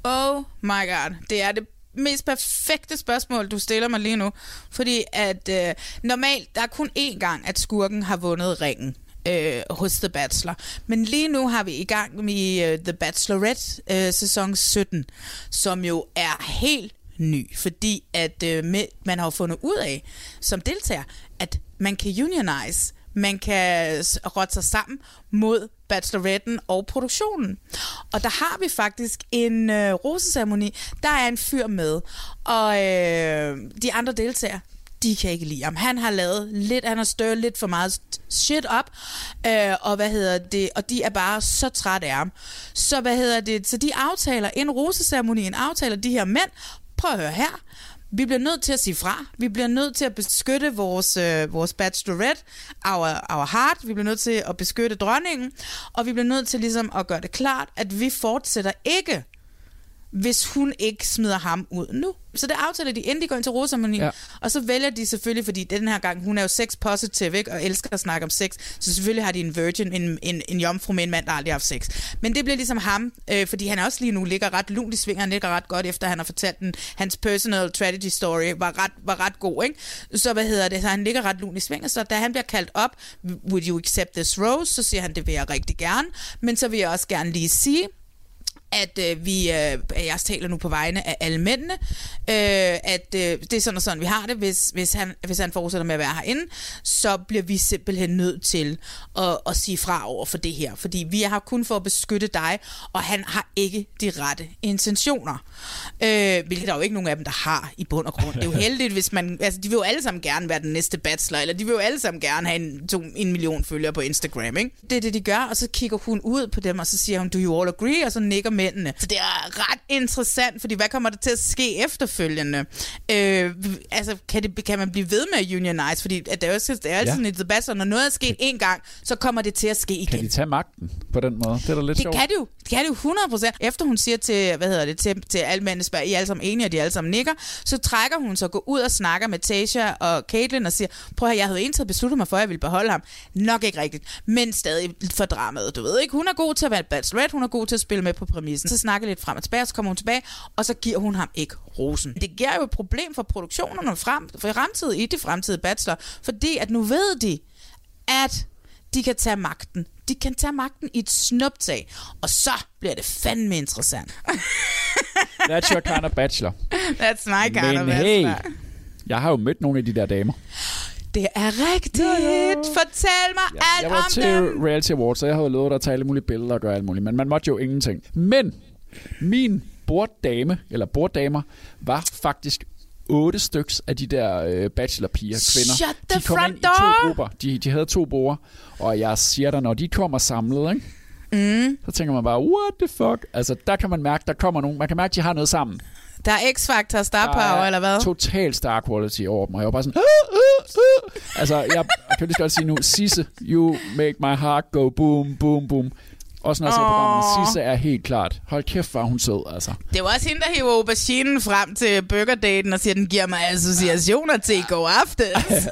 Oh my god, det er det mest perfekte spørgsmål, du stiller mig lige nu. Fordi at øh, normalt, der er kun én gang, at skurken har vundet ringen øh, hos The Bachelor. Men lige nu har vi i gang med øh, The Bachelorette øh, sæson 17, som jo er helt ny, fordi at øh, med, man har jo fundet ud af som deltager, at man kan unionize, man kan rotte sig sammen mod bacheloretten og produktionen. Og der har vi faktisk en øh, roseceremoni. Der er en fyr med, og øh, de andre deltagere, de kan ikke lide ham. Han har lavet lidt, han har større lidt for meget shit op, øh, og hvad hedder det, og de er bare så trætte af ham. Så hvad hedder det, så de aftaler en roseceremoni, en aftaler de her mænd, prøv at høre her, vi bliver nødt til at sige fra. Vi bliver nødt til at beskytte vores, øh, vores bachelorette, our, our heart. Vi bliver nødt til at beskytte dronningen. Og vi bliver nødt til ligesom at gøre det klart, at vi fortsætter ikke hvis hun ikke smider ham ud nu. Så det aftaler de, inden de går ind til rosermoni. Ja. Og så vælger de selvfølgelig, fordi den her gang, hun er jo sex positive, ikke? og elsker at snakke om sex, så selvfølgelig har de en virgin, en, en, en jomfru med en mand, der aldrig har haft sex. Men det bliver ligesom ham, øh, fordi han også lige nu ligger ret lunt i svinger, han ligger ret godt, efter han har fortalt den. Hans personal tragedy story var ret, var ret god, ikke? Så hvad hedder det? Så han ligger ret lunt i svinger, så da han bliver kaldt op, would you accept this rose? Så siger han, det vil jeg rigtig gerne. Men så vil jeg også gerne lige sige, at øh, vi, øh, jeg taler nu på vegne af alle mændene, øh, at øh, det er sådan og sådan, vi har det. Hvis, hvis, han, hvis han fortsætter med at være herinde, så bliver vi simpelthen nødt til at, at sige fra over for det her. Fordi vi er her kun for at beskytte dig, og han har ikke de rette intentioner. Øh, hvilket der jo ikke nogen af dem, der har i bund og grund. Det er jo heldigt, hvis man... Altså, de vil jo alle sammen gerne være den næste bachelor, eller de vil jo alle sammen gerne have en, to, en million følgere på Instagram, ikke? Det er det, de gør, og så kigger hun ud på dem, og så siger hun, do you all agree? Og så nikker mændene. Så det er ret interessant, fordi hvad kommer der til at ske efterfølgende? Øh, altså, kan, det, kan man blive ved med at unionize? Fordi at det er, også, det er ja. sådan et debat, når noget er sket en gang, så kommer det til at ske igen. Kan de tage magten på den måde? Det er da lidt det sjovt. Kan det, jo, det kan det jo 100% Efter hun siger til, hvad hedder det, til, til alle mændene, spørger, I er alle sammen enige, og de alle sammen nikker, så trækker hun så gå ud og snakker med Tasha og Caitlyn og siger, prøv at jeg havde egentlig besluttet mig for, at jeg ville beholde ham. Nok ikke rigtigt, men stadig for dramaet, du ved ikke. Hun er god til at være bachelorette, hun er god til at spille med på præmissen. Så snakker lidt frem og tilbage, så kommer hun tilbage, og så giver hun ham ikke rosen. Det giver jo et problem for produktionerne frem, for fremtiden i det fremtidige bachelor, fordi at nu ved de, at de kan tage magten. De kan tage magten i et snuptag, og så bliver det fandme interessant. That's your kind of bachelor. That's my kind Men of bachelor. hey, jeg har jo mødt nogle af de der damer. Det er rigtigt. Ja, ja. Fortæl mig ja, alt jeg var om til dem. Reality Awards, så jeg havde lovet dig at tage alle mulige billeder og gøre alt muligt, men man måtte jo ingenting. Men min borddame, eller borddamer, var faktisk otte styks af de der øh, bachelorpiger, kvinder. Shut the de kom front ind i to grupper. De, de havde to borde, og jeg siger dig, når de kommer samlet, ikke? Mm. så tænker man bare, what the fuck? Altså, der kan man mærke, der kommer nogen. Man kan mærke, de har noget sammen. Der er X-Factor star power, er eller hvad? Total star quality over dem, og jeg var bare sådan... "Ah, ah, ah." Altså, jeg, jeg kan lige godt sige nu, Sisse, you make my heart go boom, boom, boom. Også når jeg ser programmet, Sisse er helt klart. Hold kæft, var hun sød, altså. Det var også hende, der hiver auberginen frem til burgerdaten og siger, den giver mig associationer til i går aftes.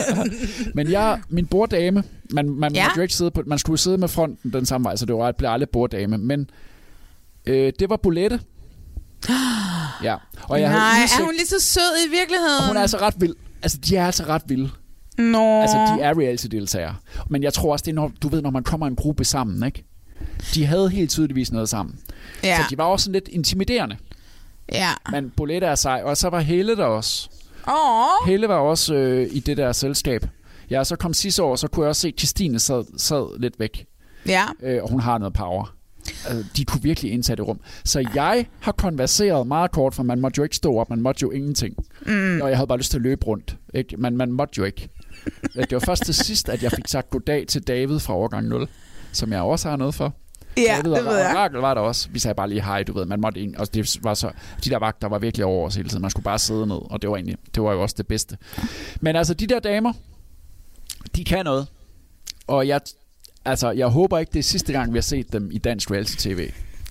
Men jeg, min borddame, man, man, Ja. jo ikke sidde på, man skulle sidde med fronten den samme vej, så det var, blev aldrig borddame. Men øh, det var Bolette. Ja. Og jeg Nej, havde er hun lige så sød i virkeligheden? hun er altså ret vild. Altså, de er altså ret vilde. Nå. Altså, de er reality-deltagere. Men jeg tror også, det er, når, du ved, når man kommer en gruppe sammen, ikke? De havde helt tydeligvis noget sammen. Ja. Så de var også sådan lidt intimiderende. Ja. Men Bolette er sej, og så var Helle der også. Åh. Helle var også øh, i det der selskab. Ja, så kom sidste år, så kunne jeg også se, at Christine sad, sad lidt væk. Ja. Øh, og hun har noget power. Altså, de kunne virkelig indtage det rum. Så jeg har konverseret meget kort, for man måtte jo ikke stå op, man måtte jo ingenting. Mm. Og jeg havde bare lyst til at løbe rundt. Ikke? Men man måtte jo ikke. Det var først til sidst, at jeg fik sagt goddag til David fra overgang 0, som jeg også har noget for. Ja, David det ved jeg. Rakel var der også. Vi sagde bare lige hej, du ved. Man måtte ikke, og det var så, de der vagter var virkelig over os hele tiden. Man skulle bare sidde ned, og det var egentlig, det var jo også det bedste. Men altså, de der damer, de kan noget. Og jeg, altså, jeg håber ikke, det er sidste gang, vi har set dem i dansk reality-tv.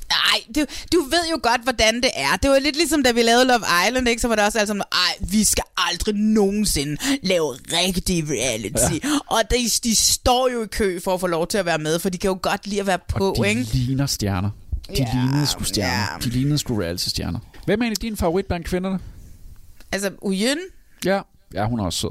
Nej, du, du ved jo godt, hvordan det er. Det var lidt ligesom, da vi lavede Love Island, ikke? så var det også alt sådan, ej, vi skal aldrig nogensinde lave rigtig reality. Ja. Og de, de står jo i kø for at få lov til at være med, for de kan jo godt lide at være på, Og de ikke? ligner stjerner. De Ja, lignede sgu stjerner. De lignede sgu reality-stjerner. Hvem er egentlig din favorit blandt kvinderne? Altså, Uyen, Ja. Ja, hun er også sød.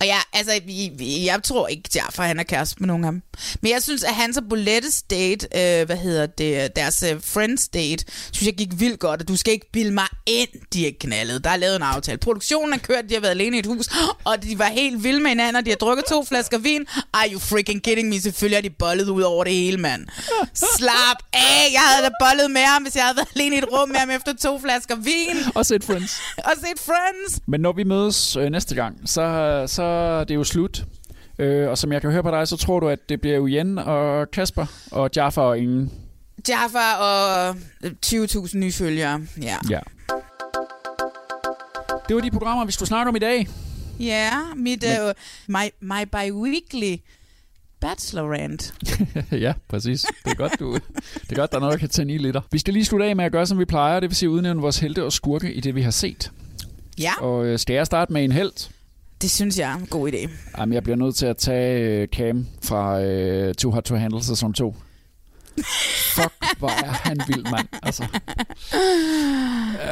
Og jeg, altså, jeg, jeg tror ikke, Jaffa han er kæreste med nogen af dem. Men jeg synes, at hans og Bolettes date, øh, hvad hedder det, deres øh, friends date, synes jeg gik vildt godt, og du skal ikke bilde mig ind, de er knaldet. Der er lavet en aftale. Produktionen er kørt, de har været alene i et hus, og de var helt vilde med hinanden, og de har drukket to flasker vin. Are you freaking kidding me? Selvfølgelig har de bollet ud over det hele, mand. Slap af! Jeg havde da bollet med ham, hvis jeg havde været alene i et rum med ham efter to flasker vin. Og set Friends. og set Friends. Men når vi mødes øh, næste gang, så, så er det jo slut. Øh, og som jeg kan høre på dig, så tror du, at det bliver Jen og Kasper og Jaffa og ingen. Jaffa og 20.000 nye følgere. Ja. Ja. Det var de programmer, vi skulle snakke om i dag. Ja, mit, uh, my, my bi-weekly bachelor rant. ja, præcis. Det er godt, du. Det er godt, der er noget, der kan tænde i lidt. Vi skal lige slutte af med at gøre, som vi plejer. Det vil sige udnævne vores helte og skurke i det, vi har set. Ja, Og øh, skal jeg starte med en held? Det synes jeg er en god idé. Jamen, jeg bliver nødt til at tage øh, Cam fra øh, Too Hot to Handle sæson 2. Fuck, hvor er han vild, mand. Altså.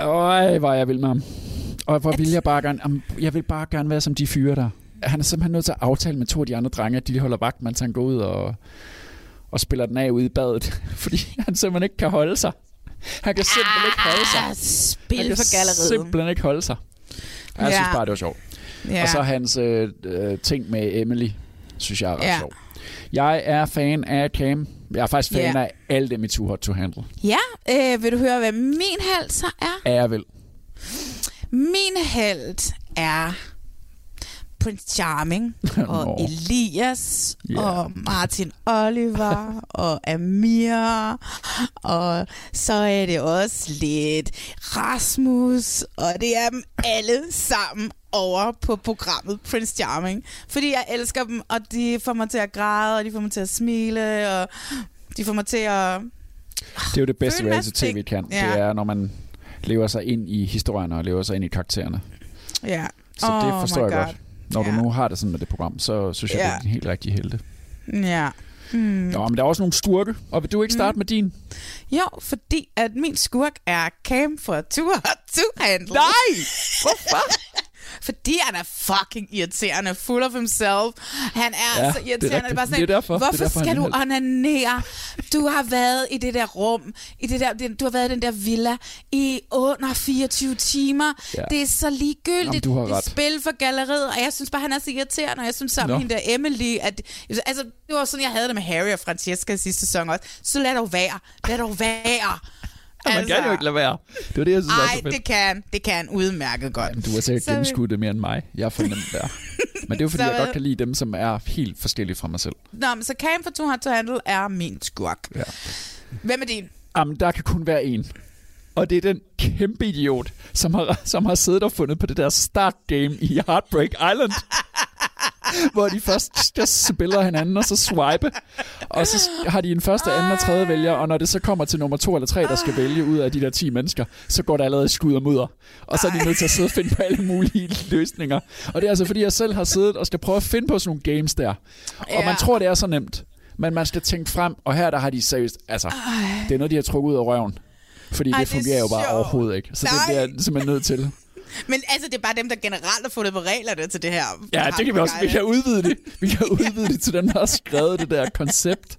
Øj, hvor er jeg vild med ham. Og hvor vil jeg bare gerne... Jeg vil bare gerne være som de fyre der. Han er simpelthen nødt til at aftale med to af de andre drenge, at de holder vagt, mens han går ud og, og spiller den af ude i badet. Fordi han simpelthen ikke kan holde sig. Han kan simpelthen ikke holde sig. Ah, Spil Han kan for galleriet. simpelthen ikke holde sig. Jeg Ja. synes bare, det var sjovt. Ja. Og så hans øh, øh, ting med Emily, synes jeg er ret Ja. sjov. Jeg er fan af Cam. Jeg er faktisk fan Ja. af alle dem i Too Hot to Handle. Ja, øh, vil du høre, hvad min held så er? Er jeg vel. Min held er Prince Charming og Nå. Elias Ja. og Martin Oliver og Amir og så er det også lidt Rasmus og det er dem alle sammen over på programmet Prince Charming fordi jeg elsker dem og de får mig til at græde og de får mig til at smile og de får mig til at Det er jo det bedste reality-tv kan. Ja. Det er, når man lever sig ind i historierne og lever sig ind i karaktererne. ja Så det Oh forstår my jeg God. godt. Når du Ja. nu har det sådan med det program, så synes jeg, Ja. det er en helt rigtig helte. ja mm. Nå, men der er også nogle skurke. Og vil du ikke starte med din? Jo, fordi at min skurk er Cam fra Tour to Handle. Nej! Hvorfor? Fordi han er fucking irriterende, full of himself. Han er Ja, så det er irriterende. rigtigt. bare sådan, Det er derfor. Det er Hvorfor derfor, skal er du onanere? Du har været i det der rum, i det der, det- du har været i den der villa i under 24 timer. Ja. Det er så ligegyldigt. Jamen, det er spil for galleriet, og jeg synes bare, han er så irriterende, og jeg synes sammen med hende der Emily, at, altså, det var sådan, jeg havde det med Harry og Francesca i sidste sæson også. Så lad dog være. Lad dog være. Man kan jo ikke lade være. Det var det, jeg synes Ej, så fedt. det kan, det kan udmærket godt. Jamen, du har sikkert Så- gennemskuddet det mere end mig. Jeg er for nemt der. Men det er jo fordi, Så jeg godt kan lide dem, som er helt forskellige fra mig selv. Nå, men så Cam fra Too Hot to Handle er min skurk. Ja. Hvem er din? Jamen, der kan kun være en. Og det er den kæmpe idiot, som har, som har siddet og fundet på det der start game i Heartbreak Island. hvor de først der spiller hinanden, og så swipe. Og så har de en første, anden og tredje vælger, og når det så kommer til nummer to eller tre, der skal vælge ud af de der 10 mennesker, så går der allerede skud og mudder. Og så er de nødt til at sidde og finde på alle mulige løsninger. Og det er altså, fordi jeg selv har siddet og skal prøve at finde på sådan nogle games der. Og man tror, det er så nemt. Men man skal tænke frem, og her der har de seriøst, altså, det er noget, de har trukket ud af røven. Fordi Ej, det det er fungerer jo bare overhovedet ikke. Så det Nej. bliver jeg simpelthen nødt til. Men altså, det er bare dem, der generelt har fundet på reglerne til det her. Ja, det kan vi også. Vi kan udvide det. Vi kan udvide det til den, der har skrevet det der koncept.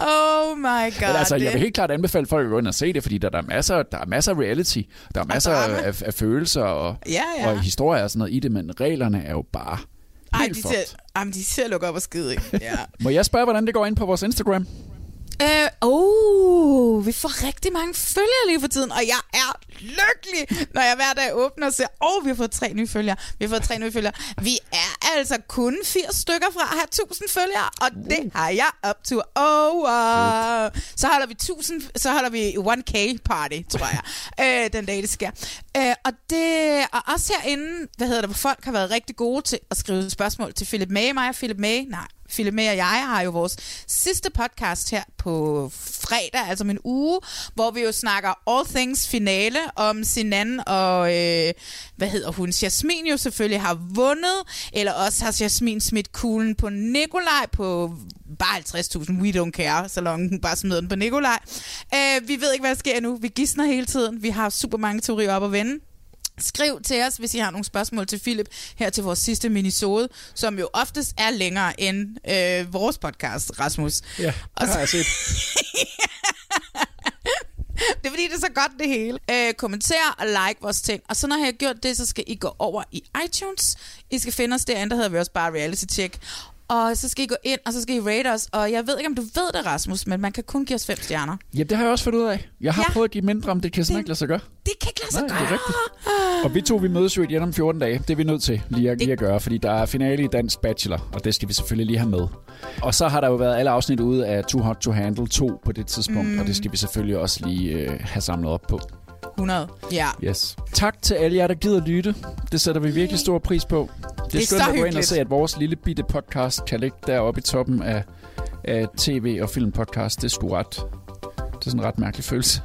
Oh my god. Men altså, jeg vil helt klart anbefale folk at gå ind og se det, fordi der, der, er, masser, der er masser af reality. Der er masser drama. af, af, følelser og, Ja, ja. og historier og sådan noget i det, men reglerne er jo bare Ej, de ser, jamen, de ser lukke op og skide, ikke? Ja. Må jeg spørge, hvordan det går ind på vores Instagram? Øh, oh, vi får rigtig mange følgere lige for tiden, og jeg er lykkelig, når jeg hver dag åbner og ser, åh, oh, vi har fået tre nye følgere. Vi har fået tre nye følgere. Vi er altså kun 80 stykker fra at have 1000 følgere, og det har jeg op til over. Så holder vi 1000, så holder vi 1K party, tror jeg, øh, den dag det sker. Øh, og det og også herinde, hvad hedder det, hvor folk har været rigtig gode til at skrive spørgsmål til Philip May, mig og Philip May, nej, Filme og jeg har jo vores sidste podcast her på fredag, altså om en uge, hvor vi jo snakker All Things finale om Sinan og, øh, hvad hedder hun, Jasmin jo selvfølgelig har vundet, eller også har Jasmin smidt kuglen på Nikolaj på bare 50.000, we don't care, så længe hun bare smider den på Nikolaj. Øh, vi ved ikke, hvad der sker nu. Vi gissner hele tiden. Vi har super mange teorier op at vende. Skriv til os, hvis I har nogle spørgsmål til Philip her til vores sidste minisode, som jo oftest er længere end øh, vores podcast, Rasmus. Ja, det har jeg set. Det er fordi, det er så godt det hele. Øh, kommenter og like vores ting. Og så når jeg har gjort det, så skal I gå over i iTunes. I skal finde os derinde, der hedder vi også bare Reality Check. Og så skal I gå ind, og så skal I rate os. Og jeg ved ikke, om du ved det, Rasmus, men man kan kun give os fem stjerner. Ja, det har jeg også fundet ud af. Jeg har ja. prøvet at give mindre, om det kan sådan ikke lade sig gøre. Det kan ikke lade sig Nej, gøre. det er rigtigt. Og vi to, vi mødes jo igen om 14 dage. Det er vi nødt til lige at, lige at gøre, fordi der er finale i Dansk Bachelor, og det skal vi selvfølgelig lige have med. Og så har der jo været alle afsnit ude af Too Hot to Handle 2 på det tidspunkt, Mm. og det skal vi selvfølgelig også lige øh, have samlet op på. 100. Ja. Yes. Tak til alle jer, der gider lytte. Det sætter vi virkelig stor pris på. Det er, Det er skønt så at gå ind og se, at vores lille bitte podcast kan ligge deroppe i toppen af, af tv- og filmpodcast. Det er sgu ret... Det er sådan en ret mærkelig følelse.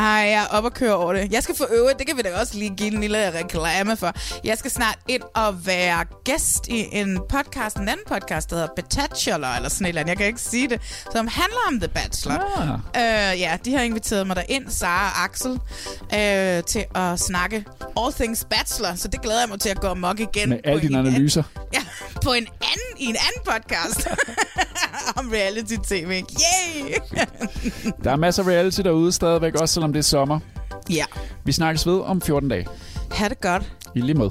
Ej, jeg er op og køre over det. Jeg skal få øvrigt, det kan vi da også lige give en lille reklame for. Jeg skal snart ind og være gæst i en podcast, en anden podcast, der hedder Bachelor, eller sådan et eller andet, jeg kan ikke sige det, som handler om The Bachelor. Ah. Øh, ja, de har inviteret mig derind, Sara og Axel, øh, til at snakke All Things Bachelor, så det glæder jeg mig til at gå amok igen. Med alle dine analyser. Ja, på en anden, i en anden podcast om reality-tv. Yay! Der er masser af reality derude stadigvæk, også selvom det er sommer. ja, Vi snakkes ved om 14 dage. ha' det godt. I lige måde.